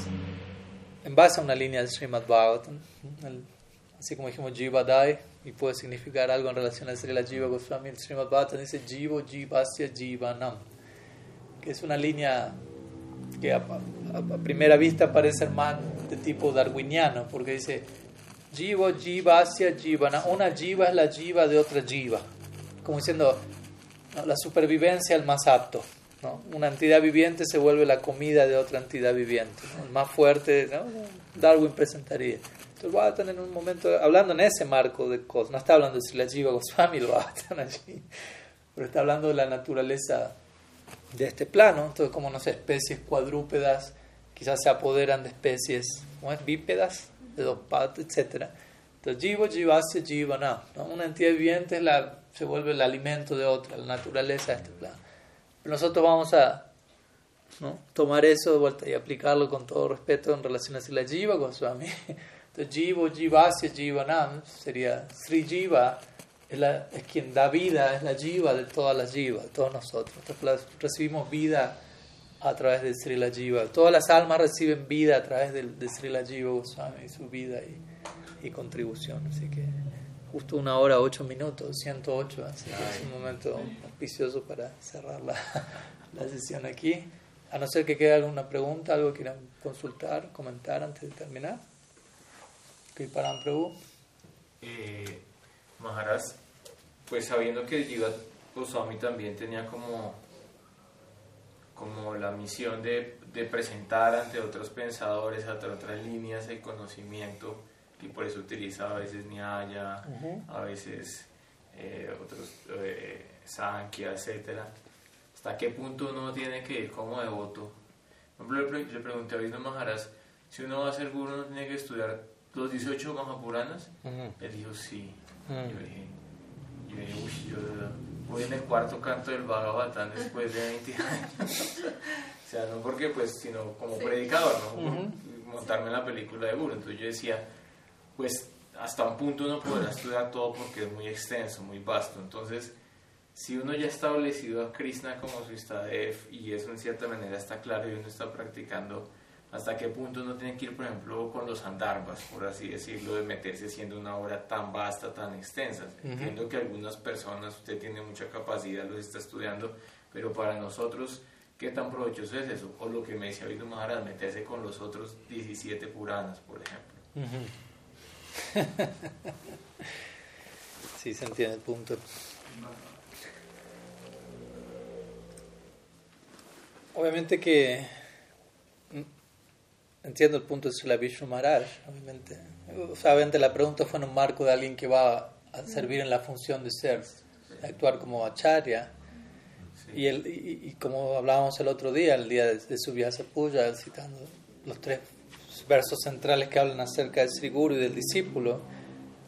en base a una línea del Srimad Bhagavatam, así como dijimos Jiva Dai, y puede significar algo en relación a Srila Jiva Goswami. El Srimad Bhagavatam dice Jivo Jivasya Jivanam, que es una línea que a, primera vista parece más de tipo darwiniano, porque dice Jiva, Jivasya, Jivana. Una Jiva es la Jiva de otra Jiva. Como diciendo, la supervivencia el más apto. ¿No? Una entidad viviente se vuelve la comida de otra entidad viviente. El más fuerte, ¿no? Darwin presentaría. Entonces voy a tener un momento, hablando en ese marco de cosas, no está hablando de si la Jiva Goswami lo va allí, pero está hablando de la naturaleza de este plano, entonces como no sé, especies cuadrúpedas quizás se apoderan de especies ¿cómo es? bípedas, de dos patas, etc. Entonces, jiva, jivasya, jivana. ¿no? Una entidad viviente la, se vuelve el alimento de otra, la naturaleza de este plano. Nosotros vamos a ¿no? tomar eso de vuelta y aplicarlo con todo respeto en relación a la jiva Goswami. Entonces, jivo, jivasya, jivanam sería Sri Jiva es, quien da vida, es la jiva de todas las jivas, todos nosotros. recibimos vida a través de Srila Jiva. Todas las almas reciben vida a través de, de Srila Jiva Goswami, su vida y, y, contribución. Así que justo una hora, ocho minutos, 108, así que es un momento auspicioso para cerrar la, la, sesión aquí. A no ser que quede alguna pregunta, algo que quieran consultar, comentar antes de terminar. Kriparam Prabhu. Eh, Maharaj, pues sabiendo que Jiva Goswami también tenía como, como la misión de, de presentar ante otros pensadores, ante otras líneas el conocimiento, y por eso utiliza a veces Nyaya, a veces eh, otros eh, Sankhya, etc. ¿Hasta qué punto uno tiene que ir como devoto? Por ejemplo, le, pregunté a Vishnu Maharaj, si uno va a ser guru, ¿no tiene que estudiar los 18 Mahapuranas? Él dijo, sí. Yo dije, y yo voy en el cuarto canto del Bhagavatam después de 20 años. o sea, no porque, pues, sino como predicador, ¿no? Montarme en la película de Guru. Entonces yo decía, pues, hasta un punto uno podrá estudiar todo porque es muy extenso, muy vasto. Entonces, si uno ya ha establecido a Krishna como su Istadev y eso en cierta manera está claro y uno está practicando hasta qué punto uno tiene que ir, por ejemplo, con los andarbas, por así decirlo, de meterse siendo una obra tan vasta, tan extensa. Entiendo que algunas personas, usted tiene mucha capacidad, los está estudiando, pero para nosotros, ¿qué tan provechoso es eso? O lo que me decía Vino Maharaj, meterse con los otros 17 Puranas, por ejemplo. sí, se entiende el punto. Obviamente que entiendo el punto de Srila Vishnu Maharaj, obviamente. obviamente la pregunta fue en un marco de alguien que va a servir en la función de ser, actuar como acharya. Y, el, y, como hablábamos el otro día, el día de, su viaje Puya, citando los tres versos centrales que hablan acerca del Sri Guru y del discípulo,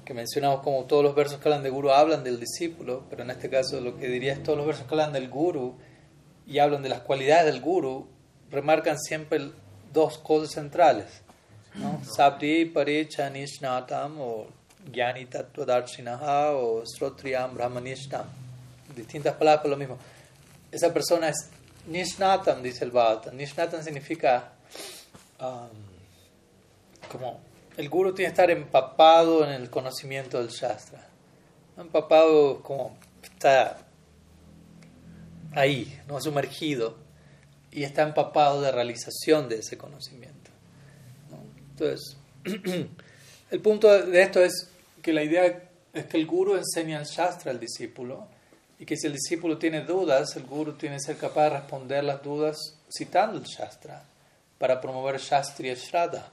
que mencionamos como todos los versos que hablan de Guru hablan del discípulo, pero en este caso lo que diría es todos los versos que hablan del Guru y hablan de las cualidades del Guru, remarcan siempre dos cosas centrales. ¿no? Sabdi Paricha Nishnatam o Gyani Tattvadarshinaha o Srotriyam Brahmanishtam. Distintas palabras por lo mismo. Esa persona es Nishnatam, dice el Bhagavatam. Nishnatam significa um, como el guru tiene que estar empapado en el conocimiento del Shastra. Empapado como está ahí, no sumergido, y está empapado de realización de ese conocimiento. Entonces, el punto de esto es que la idea es que el guru enseña el Shastra al discípulo y que si el discípulo tiene dudas, el guru tiene que ser capaz de responder las dudas citando el Shastra para promover Shastriya Shraddha.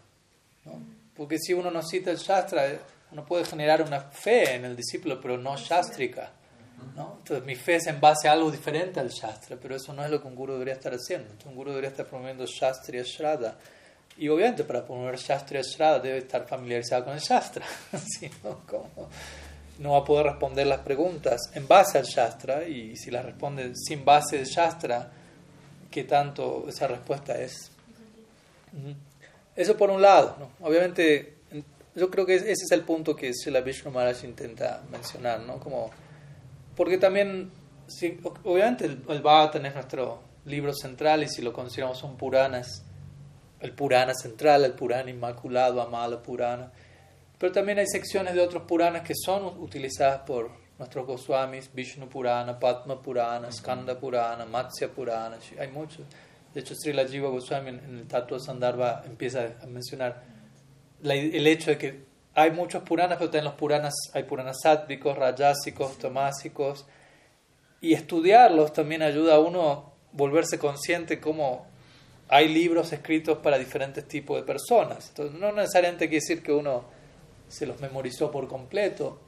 Porque si uno no cita el Shastra, uno puede generar una fe en el discípulo, pero no Shastrika. ¿no? Entonces mi fe es en base a algo diferente al Shastra, pero eso no es lo que un guru debería estar haciendo. Entonces, un guru debería estar promoviendo Shastriya Shraddha. Y obviamente para promover Shastriya Shraddha debe estar familiarizado con el Shastra. no va a poder responder las preguntas en base al Shastra y si las responde sin base del Shastra, ¿qué tanto esa respuesta es? Eso por un lado. ¿no? Obviamente, yo creo que ese es el punto que Srila Vishnu Maharaj intenta mencionar, ¿no? Como porque también, obviamente el, el Bhagavatam es nuestro libro central y si lo consideramos un Purana es el Purana central, el Purana inmaculado, Amala Purana. Pero también hay secciones de otros Puranas que son utilizadas por nuestros Goswamis, Vishnu Purana, Padma Purana, Skanda Purana, Matsya Purana, hay muchos. De hecho, Srila Jiva Goswami en el Tattva Sandarbha empieza a mencionar el hecho de que hay muchos Puranas, pero también los Puranas, hay Puranas sáttvicos, rayásicos, tomásicos, y estudiarlos también ayuda a uno a volverse consciente cómo hay libros escritos para diferentes tipos de personas. Entonces, no necesariamente quiere decir que uno se los memorizó por completo,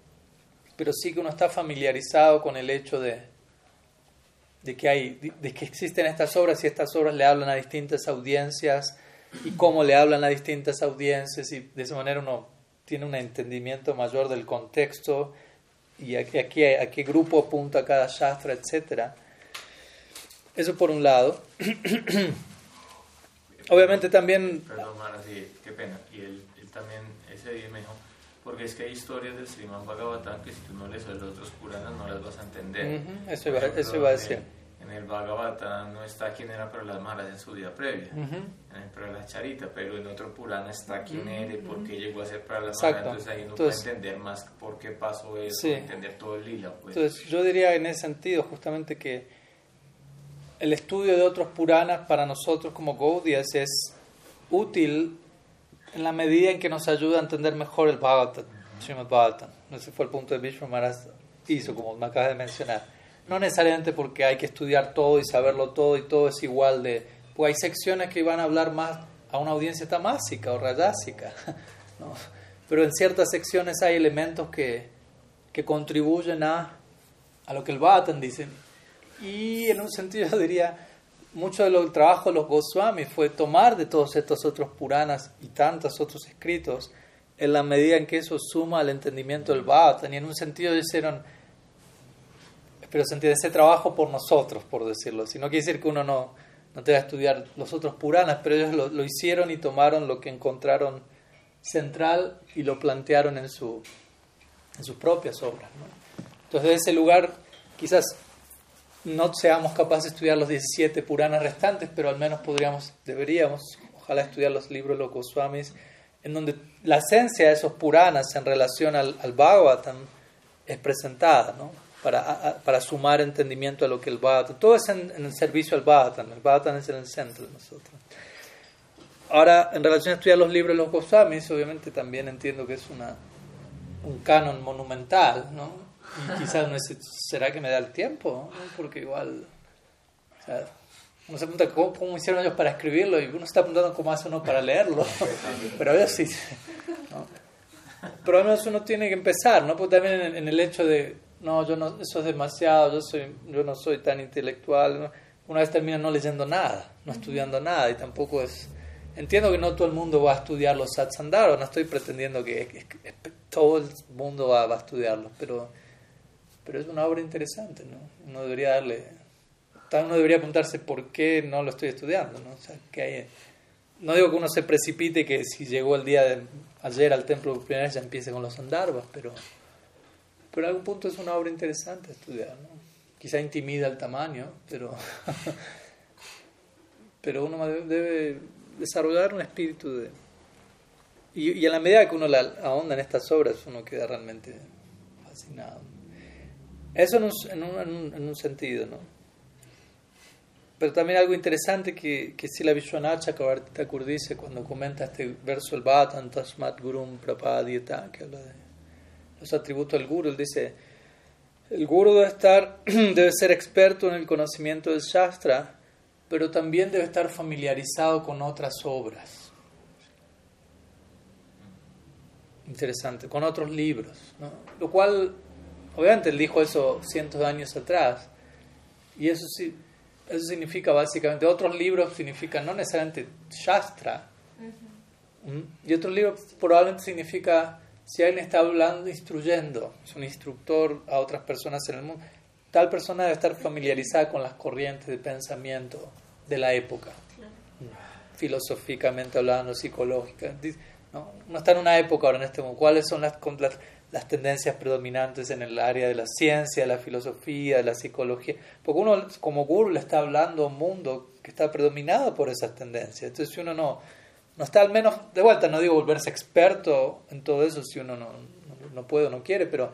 pero sí que uno está familiarizado con el hecho de, de, que, hay, de que existen estas obras y estas obras le hablan a distintas audiencias y cómo le hablan a distintas audiencias y de esa manera uno tiene un entendimiento mayor del contexto y a, qué, a qué grupo apunta cada shastra, etc. Eso por un lado. Obviamente también... Perdón, Mara, sí, qué pena. Y también ese día porque es que hay historias del Sriman Bhagavatam que si tú no lees los otros Puranas no las vas a entender. Eso, iba, eso iba a decir en el Bhagavata no está quién era las Maharaj en su día previa, uh en la Charita, pero en otro Purana está quién era y por qué llegó a ser para las Maharaj, entonces ahí uno puede entender más por qué pasó eso, entender todo el lila. Pues. Entonces yo diría en ese sentido justamente que el estudio de otros Puranas para nosotros como Gaudias es útil en la medida en que nos ayuda a entender mejor el Bhagavatam, Srimad Bhagavatam. Ese fue el punto de Vishnu Maharaj hizo, como me acabas de mencionar no necesariamente porque hay que estudiar todo y saberlo todo y todo es igual de... Pues hay secciones que van a hablar más a una audiencia tamásica o rayásica, ¿no? pero en ciertas secciones hay elementos que, que contribuyen a, a lo que el Bhattan dice. Y en un sentido yo diría, mucho del trabajo de los Goswamis fue tomar de todos estos otros Puranas y tantos otros escritos en la medida en que eso suma al entendimiento del Bhattan. Y en un sentido hicieron pero se entiende ese trabajo por nosotros, por decirlo. Si no quiere decir que uno no, no te a estudiar los otros Puranas, pero ellos lo, hicieron y tomaron lo que encontraron central y lo plantearon en, su, en sus propias obras. Entonces, de ese lugar, quizás no seamos capaces de estudiar los 17 Puranas restantes, pero al menos podríamos, deberíamos, ojalá estudiar los libros de los Goswamis, en donde la esencia de esos Puranas en relación al, al Bhagavatam es presentada, ¿no? Para, para, sumar entendimiento a lo que el Bhagavatam, todo es en, el servicio al Bhagavatam, el Bhagavatam es en el centro de nosotros. Ahora, en relación a estudiar los libros de los Goswamis, obviamente también entiendo que es una, un canon monumental, ¿no? Y quizás no es, ¿será que me da el tiempo? Porque igual, o sea, uno se pregunta ¿cómo, hicieron ellos para escribirlo y uno se está preguntando cómo hace uno para leerlo. Pero ellos sí. ¿no? Pero al menos uno tiene que empezar, ¿no? Porque también en, el hecho de, no, yo no, eso es demasiado, yo, soy, yo no soy tan intelectual. Una vez termina no leyendo nada, no estudiando nada y tampoco es... Entiendo que no todo el mundo va a estudiar los satsandaros, no estoy pretendiendo que, todo el mundo va, va, a estudiarlos, pero, pero es una obra interesante, ¿no? Uno debería darle uno debería preguntarse por qué no lo estoy estudiando. ¿no? O sea, que hay, no digo que uno se precipite que si llegó el día de ayer al templo por primera vez ya empiece con los andarbas, pero, pero a algún punto es una obra interesante estudiar. ¿no? Quizá intimida el tamaño, pero, pero uno debe desarrollar un espíritu de... Y, y en la medida que uno la ahonda en estas obras, uno queda realmente fascinado. Eso en un, en un, en un sentido, ¿no? Pero también algo interesante que, que si la Vishwanath Chakravarti dice cuando comenta este verso, el Bhatan Tasmat Gurum Prapadyata, que habla de los atributos del Guru, él dice, el Guru debe, estar, debe ser experto en el conocimiento del Shastra, pero también debe estar familiarizado con otras obras. Interesante, con otros libros. ¿no? Lo cual, obviamente él dijo eso cientos de años atrás, y eso sí, eso significa básicamente, otros libros significan no necesariamente Shastra, y otros libros probablemente significa si alguien está hablando, instruyendo, es un instructor a otras personas en el mundo, tal persona debe estar familiarizada con las corrientes de pensamiento de la época, filosóficamente hablando, psicológica. ¿no? Uno está en una época ahora en este momento, ¿cuáles son las, las las tendencias predominantes en el área de la ciencia, la filosofía, la psicología. Porque uno como guru le está hablando a un mundo que está predominado por esas tendencias. Entonces si uno no, no está al menos, de vuelta, no digo volverse experto en todo eso si uno no, no, puede o no quiere, pero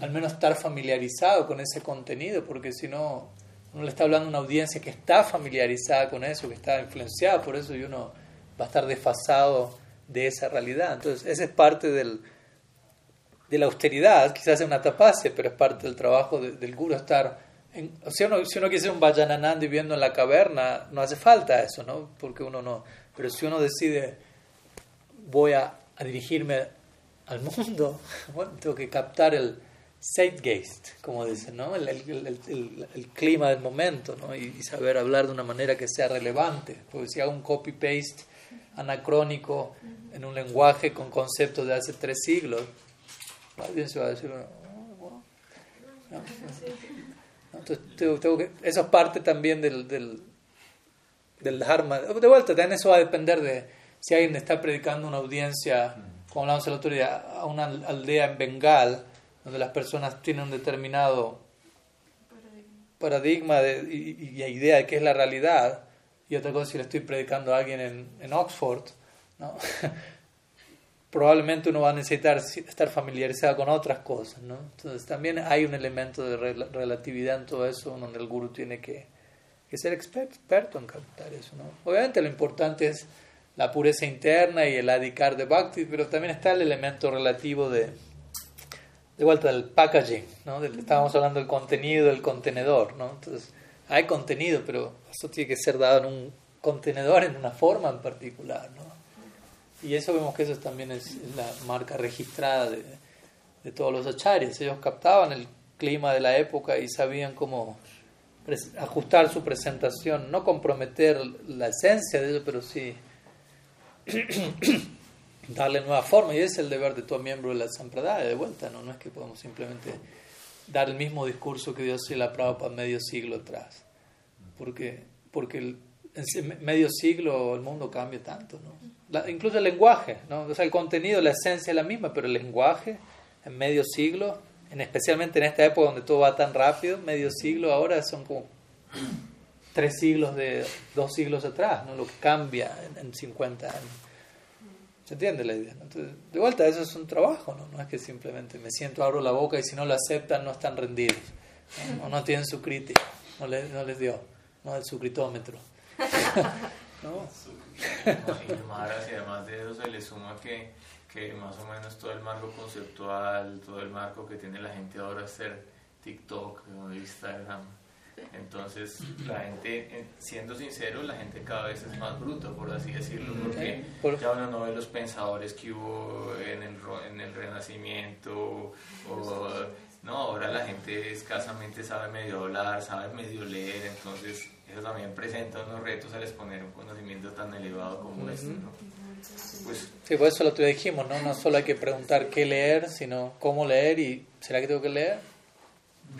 al menos estar familiarizado con ese contenido, porque si no, uno le está hablando a una audiencia que está familiarizada con eso, que está influenciada por eso y uno va a estar desfasado de esa realidad. Entonces, esa es parte del de la austeridad, quizás es una tapacia, pero es parte del trabajo del guru estar... En, o sea, uno, si uno quiere ser un Vajananand viviendo en la caverna, no hace falta eso, ¿no? Porque uno no... Pero si uno decide, voy a, dirigirme al mundo, tengo que captar el zeitgeist, como dicen, ¿no? El, clima del momento, ¿no? Y, y, saber hablar de una manera que sea relevante. Porque si hago un copy-paste anacrónico en un lenguaje con conceptos de hace tres siglos, Alguien se va a decir, oh, Entonces, tengo, que, eso es parte también del, del, del Dharma. De vuelta, también eso va a depender de si alguien está predicando una audiencia, como hablamos el otro día, a una aldea en Bengal, donde las personas tienen un determinado paradigma de, y, y, idea de qué es la realidad, y otra cosa si le estoy predicando a alguien en, en Oxford, ¿no? probablemente uno va a necesitar estar familiarizado con otras cosas, ¿no? Entonces también hay un elemento de relatividad en todo eso, donde el guru tiene que, ser experto en captar eso, ¿no? Obviamente lo importante es la pureza interna y el adicar de bhakti, pero también está el elemento relativo de, de vuelta del packaging, ¿no? Del, estábamos hablando del contenido del contenedor, ¿no? Entonces hay contenido, pero eso tiene que ser dado en un contenedor en una forma en particular, ¿no? Y eso vemos que eso también es, la marca registrada de, de, todos los acharyas. Ellos captaban el clima de la época y sabían cómo ajustar su presentación, no comprometer la esencia de eso, pero sí darle nueva forma. Y ese es el deber de todo miembro de la Sampradaya, de vuelta, ¿no? No es que podemos simplemente dar el mismo discurso que Dios se la para medio siglo atrás. Porque, porque en medio siglo el mundo cambia tanto, ¿no? Incluso el lenguaje, ¿no? o sea, el contenido, la esencia es la misma, pero el lenguaje en medio siglo, en, especialmente en esta época donde todo va tan rápido, medio siglo ahora son como tres siglos de dos siglos atrás, ¿no? lo que cambia en, 50 años. ¿Se entiende la idea? De vuelta, eso es un trabajo, ¿no? no es que simplemente me siento, abro la boca y si no lo aceptan no están rendidos, o no tienen su crítica, no les, no les dio, no el su critómetro. ¿No? Y además de eso se le suma que, que más o menos todo el marco conceptual, todo el marco que tiene la gente ahora hacer TikTok o Instagram, entonces, la gente, eh, siendo sincero, la gente cada vez es más bruta, por así decirlo, porque ya uno no ve los pensadores que hubo en el, en el Renacimiento, o, no, ahora la gente escasamente sabe medio hablar, sabe medio leer, entonces eso también presenta unos retos al exponer un conocimiento tan elevado como este, ¿no? Pues, sí, por eso lo que dijimos, ¿no? No solo hay que preguntar qué leer, sino cómo leer y ¿será que tengo que leer?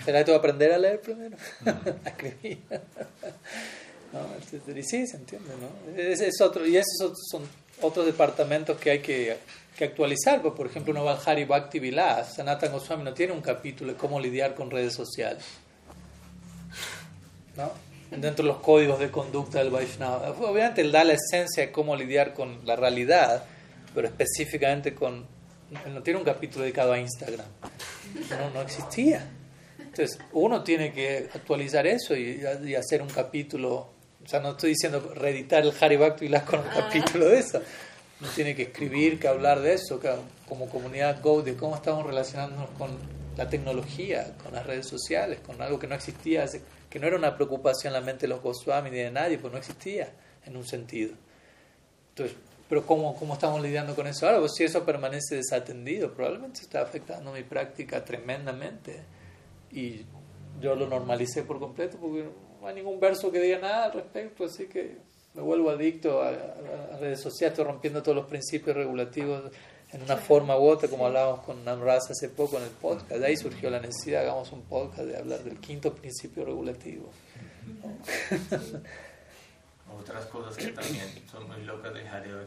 ¿Será que tengo que aprender a leer primero? a escribir. no, y sí, se entiende, ¿no? Es, otro, y esos son otros departamentos que hay que, que actualizar. Pues, por ejemplo, uno va al Hari Bhakti Vilas. Sanatan Goswami no tiene un capítulo de cómo lidiar con redes sociales. ¿No? Dentro de los códigos de conducta del Vaishnava. Obviamente él da la esencia de cómo lidiar con la realidad, pero específicamente con... Él no tiene un capítulo dedicado a Instagram. No, no existía. Entonces, uno tiene que actualizar eso y, hacer un capítulo. O sea, no estoy diciendo reeditar el Harry Vilas con un ah. capítulo de eso. Uno tiene que escribir, que hablar de eso, como comunidad Go, de cómo estamos relacionándonos con la tecnología, con las redes sociales, con algo que no existía, que no era una preocupación en la mente de los Goswami ni de nadie, pues no existía en un sentido. Entonces, pero ¿cómo, cómo estamos lidiando con eso ahora? Si eso permanece desatendido, probablemente está afectando mi práctica tremendamente y yo lo normalicé por completo porque no hay ningún verso que diga nada al respecto, así que me vuelvo adicto a, redes sociales, estoy rompiendo todos los principios regulativos en una forma u otra, como hablábamos con Namras hace poco en el podcast. De ahí surgió la necesidad, hagamos un podcast de hablar del quinto principio regulativo. Otras cosas que también son muy locas de Harry Yo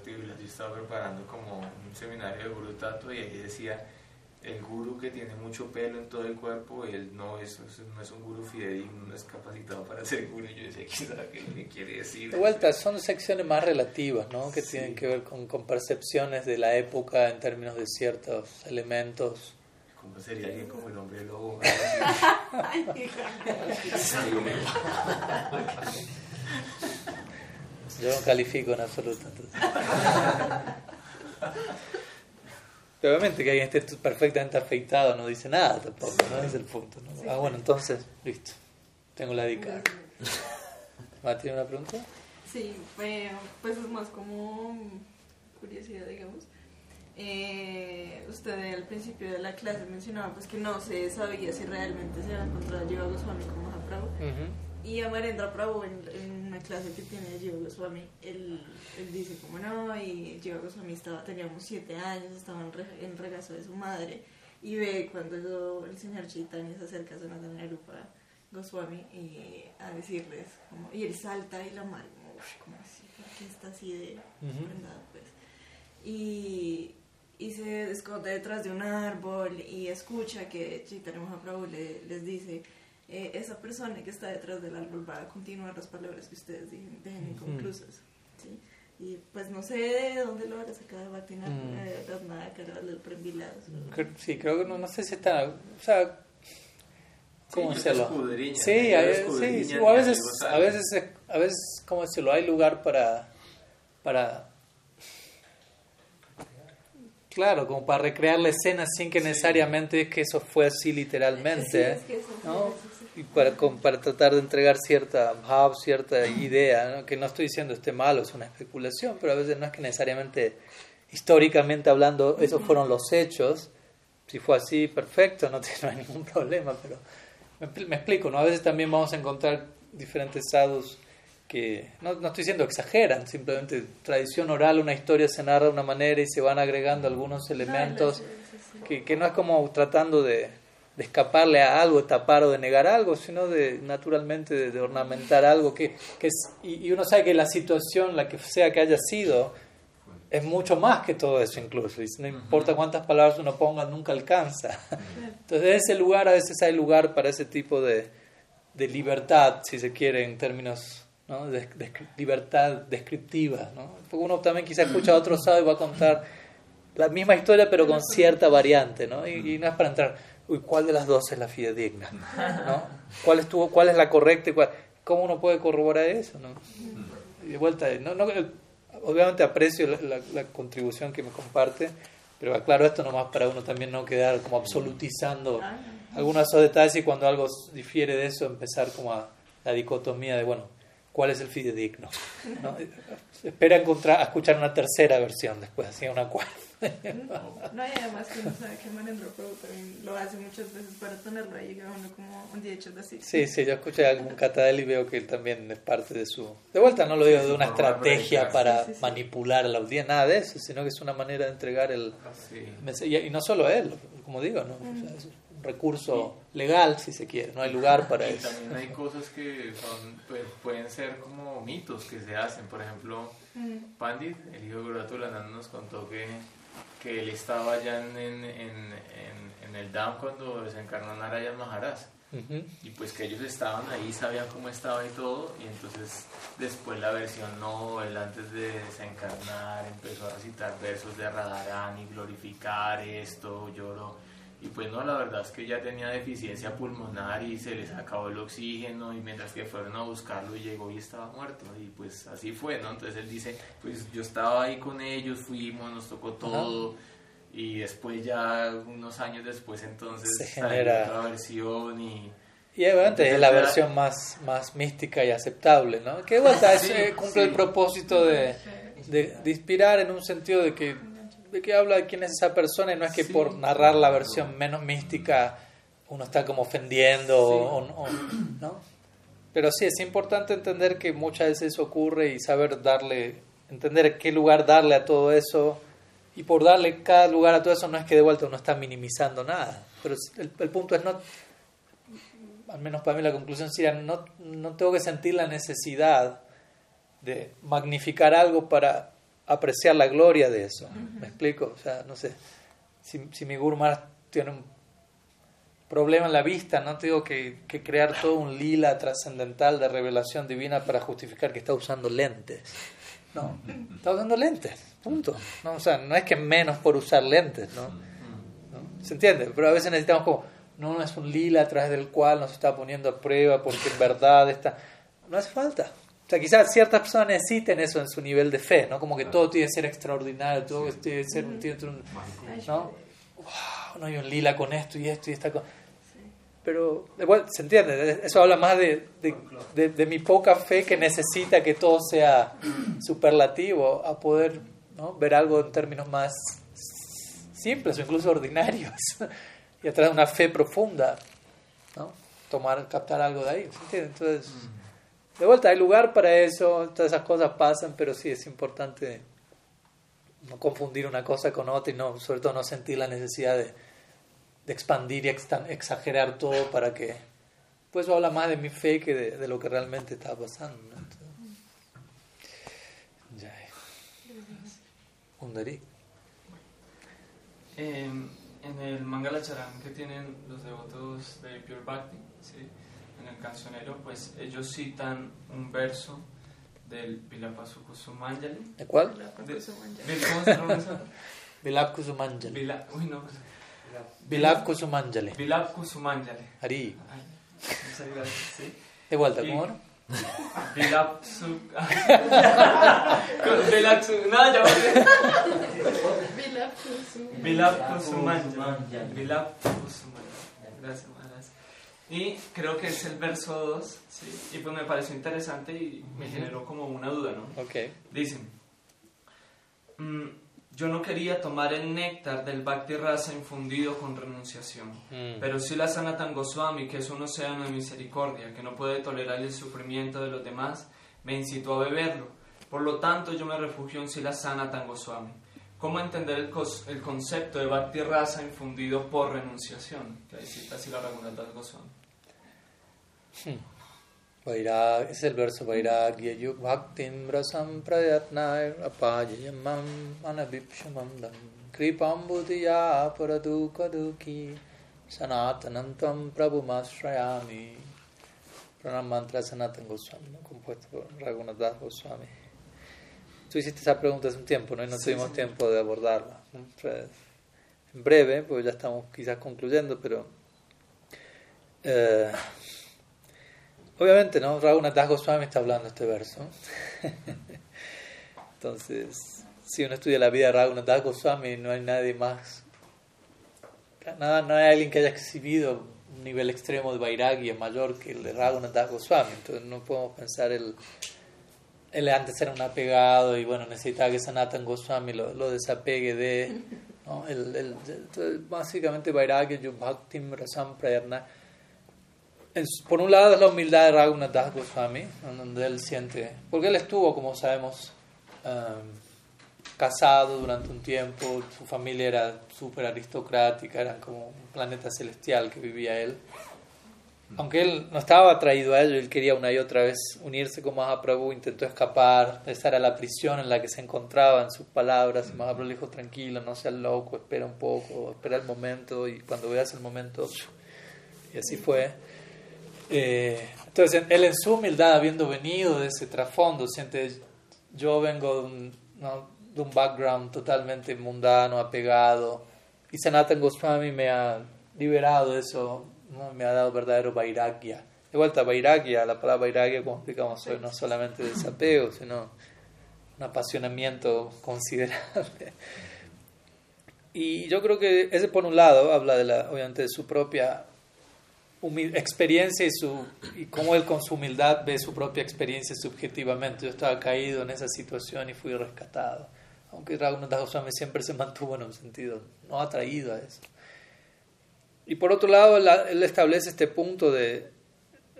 estaba preparando como un seminario de Guru y ahí decía el guru que tiene mucho pelo en todo el cuerpo, él no es, no es un guru fidedigno, no es capacitado para ser guru. Yo decía, ¿qué sabe qué lo que quiere decir? De vuelta, son secciones más relativas, ¿no? Que tienen que ver con, con, percepciones de la época en términos de ciertos elementos. ¿Cómo sería alguien como el hombre lobo? Yo no califico en absoluto. obviamente que alguien esté perfectamente afeitado no dice nada tampoco, no es el punto. Ah, bueno, entonces, listo. Tengo la dica. ¿Va tiene una pregunta? Sí, pues es más como curiosidad, digamos. Eh, usted al principio de la clase mencionaba pues que no se sabía si realmente se había encontrado Jiva Goswami como Mahaprabhu. Y Amarendra Prabhu en, en, una clase que tiene Jiva Goswami, él, él dice como no, y Jiva Goswami estaba, teníamos siete años, estaba en, en, regazo de su madre, y ve cuando el señor Chaitanya se acerca a Sanatana Rupa Goswami y a decirles, como, y él salta y la madre, como así, porque está así de prendado pues. Y, y se esconde detrás de un árbol y escucha que Chaitanya Mahaprabhu le, les dice eh, esa persona que está detrás del árbol va a continuar las palabras que ustedes dejen inconclusas. ¿sí? Y pues no sé de dónde lo van a sacar de Batina, mm. eh, nada que del prembilado. Sí, creo que no, no sé si está. O sea, ¿cómo sí, decirlo? Sí, a veces, sí, a veces, a veces, a veces, ¿cómo decirlo? Hay lugar para. para Claro, como para recrear la escena sin que necesariamente es que eso fue así literalmente. Sí, es que eso ¿no? y para, para tratar de entregar cierta cierta idea, que no estoy diciendo esté malo, es una especulación, pero a veces no es que necesariamente históricamente hablando esos fueron los hechos, si fue así, perfecto, no, no hay ningún problema, pero me, explico, ¿no? a veces también vamos a encontrar diferentes sadhus que, no, no estoy diciendo exageran, simplemente tradición oral, una historia se narra de una manera y se van agregando algunos elementos que, que no es como tratando de de escaparle a algo, de tapar o de negar algo, sino de naturalmente de, ornamentar algo que, que es, y, uno sabe que la situación, la que sea que haya sido, es mucho más que todo eso incluso, y no importa cuántas palabras uno ponga, nunca alcanza. Entonces en ese lugar a veces hay lugar para ese tipo de, de libertad, si se quiere, en términos ¿no? de, de libertad descriptiva. ¿no? Porque uno también quizá escucha a otro sábado y va a contar la misma historia pero con cierta variante, ¿no? Y, y no es para entrar, uy, ¿cuál de las dos es la fidedigna? ¿no? ¿Cuál, estuvo, ¿Cuál es la correcta? Y cuál? ¿Cómo uno puede corroborar eso? ¿no? Y de vuelta, no, no, obviamente aprecio la, la, la, contribución que me comparte, pero aclaro esto nomás para uno también no quedar como absolutizando algunos de esos detalles y cuando algo difiere de eso empezar como a la dicotomía de, bueno, ¿cuál es el fidedigno? ¿no? Espera encontrar, a escuchar una tercera versión después, así una cuarta. No, hay además que uno sabe que Manendro Prabhu también lo hace muchas veces para tenerlo ahí, que uno como un día hecho así. Sí, sí, yo escuché algún de él y veo que él también es parte de su... De vuelta no lo digo de una estrategia para sí, sí, sí. manipular a la audiencia, nada de eso, sino que es una manera de entregar el mensaje. Y no solo él, como digo, ¿no? O sea, recurso legal, si se quiere, no hay lugar para y eso. también hay cosas que son, pues, pueden ser como mitos que se hacen, por ejemplo, Pandit, el hijo de Guratulananda, nos contó que que él estaba allá en, en, en, en el Dham cuando desencarnó Narayan Maharaj. Uh -huh. Y pues que ellos estaban ahí, sabían cómo estaba y todo. Y entonces después la versión no, él antes de desencarnar empezó a recitar versos de Radharani, glorificar esto, lloró. Y pues no, la verdad es que ya tenía deficiencia pulmonar y se les acabó el oxígeno y mientras que fueron a buscarlo y llegó y estaba muerto. Y pues así fue, ¿no? Entonces él dice, pues yo estaba ahí con ellos, fuimos, nos tocó todo. Y después ya, unos años después, entonces se genera otra versión y... Y obviamente es la versión más, más mística y aceptable, ¿no? Que igual sí, cumple sí. el propósito de, de, de inspirar en un sentido de que de qué habla de quién es esa persona y no es que sí, por narrar la versión menos mística uno está como ofendiendo sí. o, o, ¿no? Pero sí, es importante entender que muchas veces eso ocurre y saber darle, entender qué lugar darle a todo eso. Y por darle cada lugar a todo eso no es que de vuelta uno está minimizando nada. Pero el, el punto es no, al menos para mí la conclusión sería, no, no tengo que sentir la necesidad de magnificar algo para apreciar la gloria de eso. ¿Me explico? O sea, no sé, si, si mi Guru Maharaj tiene un problema en la vista, no tengo que, que crear todo un lila trascendental de revelación divina para justificar que está usando lentes. No, está usando lentes, punto. No, o sea, no es que menos por usar lentes, ¿no? ¿no? ¿Se entiende? Pero a veces necesitamos como, no, no es un lila a través del cual nos está poniendo a prueba porque en verdad está... No hace falta. O sea, quizás ciertas personas necesiten eso en su nivel de fe, ¿no? Como que todo tiene que ser extraordinario, todo tiene que ser un... ¿no? Wow, no hay un lila con esto y esto y esta cosa. Pero, igual, ¿se entiende? Eso habla más de, de, de, de, mi poca fe que necesita que todo sea superlativo a poder ¿no? ver algo en términos más simples o incluso ordinarios y a través de una fe profunda, ¿no? Tomar, captar algo de ahí, ¿se entiende? Entonces... De vuelta, hay lugar para eso, todas esas cosas pasan, pero sí es importante no confundir una cosa con otra y no, sobre todo no sentir la necesidad de, expandir y exagerar todo para que... Pues habla más de mi fe que de, lo que realmente está pasando. ¿no? ya. Undari. Eh, en el Mangala Charan que tienen los devotos de Pure Bhakti, ¿sí? En el cancionero, pues ellos citan un verso del Vilapasukusumanjali. ¿De cuál? Vilapkusumanjali. Vilap Uy, no. Vilapkusumanjali. Vilapkusumanjali. Hari. Muchas gracias, sí. De vuelta, ¿cómo no? Vilapsu... Vilapsu... No, ya Vilapkusumanjali. Vilapkusumanjali. Gracias. Y creo que es el verso 2, ¿sí? Y pues me pareció interesante y me generó como una duda, ¿no? Ok. Dicen, mm, yo no quería tomar el néctar del Bhakti Rasa infundido con renunciación, Mm. pero si la Sanatan Goswami, que es un océano de misericordia, que no puede tolerar el sufrimiento de los demás, me incitó a beberlo. Por lo tanto, yo me refugio en Sila Sanatan Goswami. ¿Cómo entender el, el concepto de Bhakti Rasa infundido por renunciación? Que ahí cita Sila Raghunath Goswami. Es el verso Vairagya yuk bhaktim rasam prayatnai apajayamam anabipshamandam kripambudhiya paradukaduki sanatanam tvam prabhumashrayami Pranam Mantra Sanatan Goswami, ¿no? compuesto por Raghunath Goswami. Tú hiciste esa pregunta hace un tiempo, ¿no? Y no tuvimos tiempo de abordarla. En breve, porque ya estamos quizás concluyendo, pero... Eh, obviamente, ¿no? Raghunath Goswami está hablando este verso. Entonces, si uno estudia la vida de Raghunath Goswami, no hay nadie más... Nada, no hay alguien que haya exhibido un nivel extremo de vairagya mayor que el de Raghunath Goswami. Entonces, no podemos pensar el él antes era un apegado y bueno, necesitaba que Sanatan Goswami lo, lo desapegue de, ¿no? el, el, básicamente Vairagya Bhaktim Rasam Prayarna. Por un lado es la humildad de Raghunath Goswami, donde él siente, porque él estuvo, como sabemos, um, casado durante un tiempo, su familia era súper aristocrática, era como un planeta celestial que vivía él aunque él no estaba atraído a ello, él quería una y otra vez unirse con Mahaprabhu, intentó escapar, esa era la prisión en la que se encontraba en sus palabras, Mahaprabhu le dijo, tranquilo, no seas loco, espera un poco, espera el momento, y cuando veas el momento, y así fue. Eh, entonces, él en su humildad, habiendo venido de ese trasfondo, siente, yo vengo de un, de un background totalmente mundano, apegado, y Sanatan Goswami me ha liberado de eso ¿no? me ha dado verdadero vairagya. De vuelta, vairagya, la palabra vairagya, como explicamos hoy, no solamente desapego, sino un apasionamiento considerable. Y yo creo que ese por un lado habla de la, obviamente de su propia experiencia y, su, y cómo él con su humildad ve su propia experiencia subjetivamente. Yo estaba caído en esa situación y fui rescatado. Aunque Raghunath Goswami siempre se mantuvo en un sentido no atraído a eso. Y por otro lado, él establece este punto de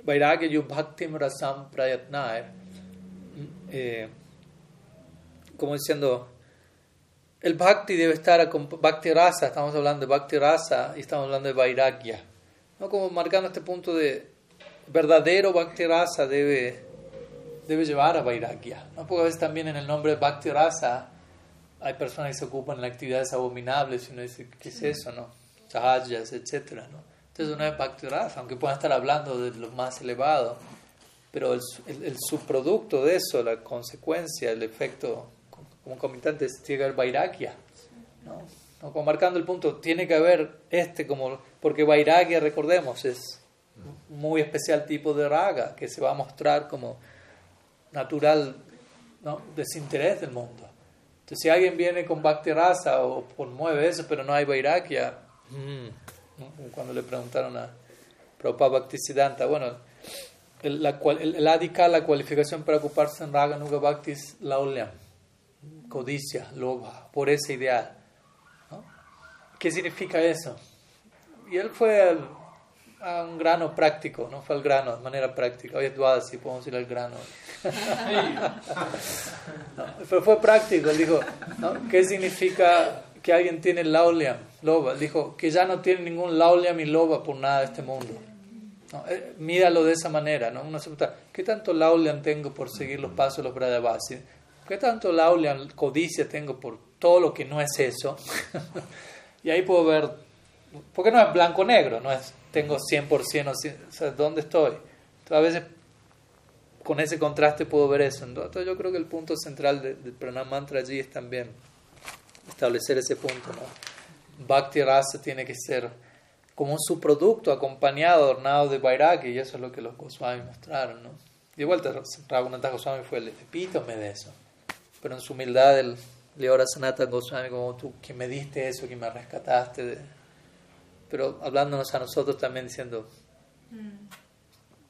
Vairagya Yubhaktim Rasam Prayatnae, eh, como diciendo, el Bhakti debe estar Bhakti Rasa, estamos hablando de Bhakti Rasa y estamos hablando de Vairagya, ¿no? como marcando este punto de verdadero Bhakti Rasa debe, debe llevar a Vairagya, ¿no? porque a veces también en el nombre de Bhakti Rasa hay personas que se ocupan de actividades abominables y uno dice, ¿qué es eso? no sahayas, etc. ¿no? Entonces no es Bhakti aunque puedan estar hablando de lo más elevado, pero el, el, subproducto de eso, la consecuencia, el efecto como comitante es llegar el Vairagya. ¿no? ¿no? Como marcando el punto, tiene que haber este como, porque Vairagya, recordemos, es un muy especial tipo de raga que se va a mostrar como natural ¿no? desinterés del mundo. Entonces, si alguien viene con Bhakti Rasa o promueve eso, pero no hay Vairagya, Mm. Cuando le preguntaron a Prabhupada Bhaktisiddhanta, bueno, el, la, el, el adhika, la cualificación para ocuparse en Raga Nuga Bhakti es laulyam, codicia, loba, por ese ideal. ¿Qué significa eso? Y él fue a un grano práctico, no fue al grano de manera práctica. Hoy es si podemos ir al grano. pero fue práctico, él dijo, ¿qué significa que alguien tiene lauliam, loba. Dijo que ya no tiene ningún lauliam y loba por nada de este mundo. ¿no? Eh, míralo de esa manera. ¿no? Uno se pregunta, ¿qué tanto lauliam tengo por seguir los pasos de los Bradavasi? ¿Qué tanto lauliam, codicia tengo por todo lo que no es eso? y ahí puedo ver, porque no es blanco-negro, no es tengo 100% o, sea, ¿dónde estoy? Entonces, a veces con ese contraste puedo ver eso. Entonces yo creo que el punto central del de Pranam Mantra allí es también establecer ese punto. ¿no? Bhakti Rasa tiene que ser como un subproducto acompañado, adornado de Vairagya, y eso es lo que los Goswami mostraron. ¿no? De vuelta, Raghunath Goswami fue el epítome de eso, pero en su humildad el Leora Sanatan Goswami, como tú, que me diste eso, que me rescataste. De... Pero hablándonos a nosotros también diciendo,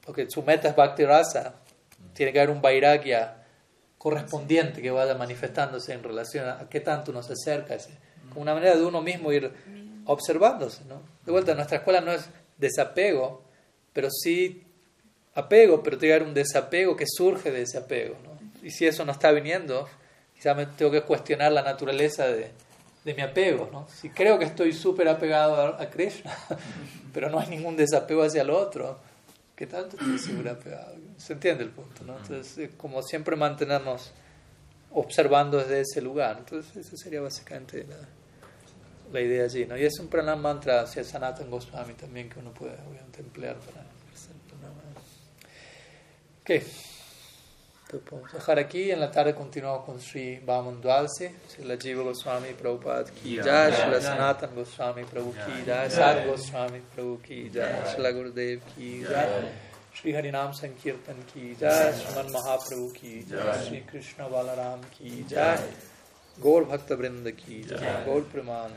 porque su meta es Bhakti Rasa, tiene que haber un Vairagya correspondiente que vaya manifestándose en relación a, qué tanto nos acerca, ese, como una manera de uno mismo ir observándose. ¿no? De vuelta, nuestra escuela no es desapego, pero sí apego, pero tiene que haber un desapego que surge de ese apego. ¿no? Y si eso no está viniendo, quizás me tengo que cuestionar la naturaleza de, de mi apego. ¿no? Si creo que estoy súper apegado a, Krishna, pero no hay ningún desapego hacia el otro, ¿qué tanto estoy súper apegado? Se entiende el punto, ¿no? Entonces, como siempre mantenernos observando desde ese lugar. Entonces, esa sería básicamente la, idea allí, ¿no? Y es un pranam mantra hacia Sanatan Goswami también que uno puede obviamente emplear para hacer pranam. Ok. Podemos dejar aquí. En la tarde continuamos con Sri Vaman Dwalsi, Srila Jiva Goswami Prabhupada ki jai, Srila Sanatan Goswami Prabhu ki jai, Sad Goswami Prabhu ki jai, Srila Gurudev ki jai, Sri Harinam Sankirtan ki jai, Sriman Mahaprabhu ki jai, Sri Krishna Balaram ki jai, Gaur Bhakta Vrinda ki jai, Gaur Praman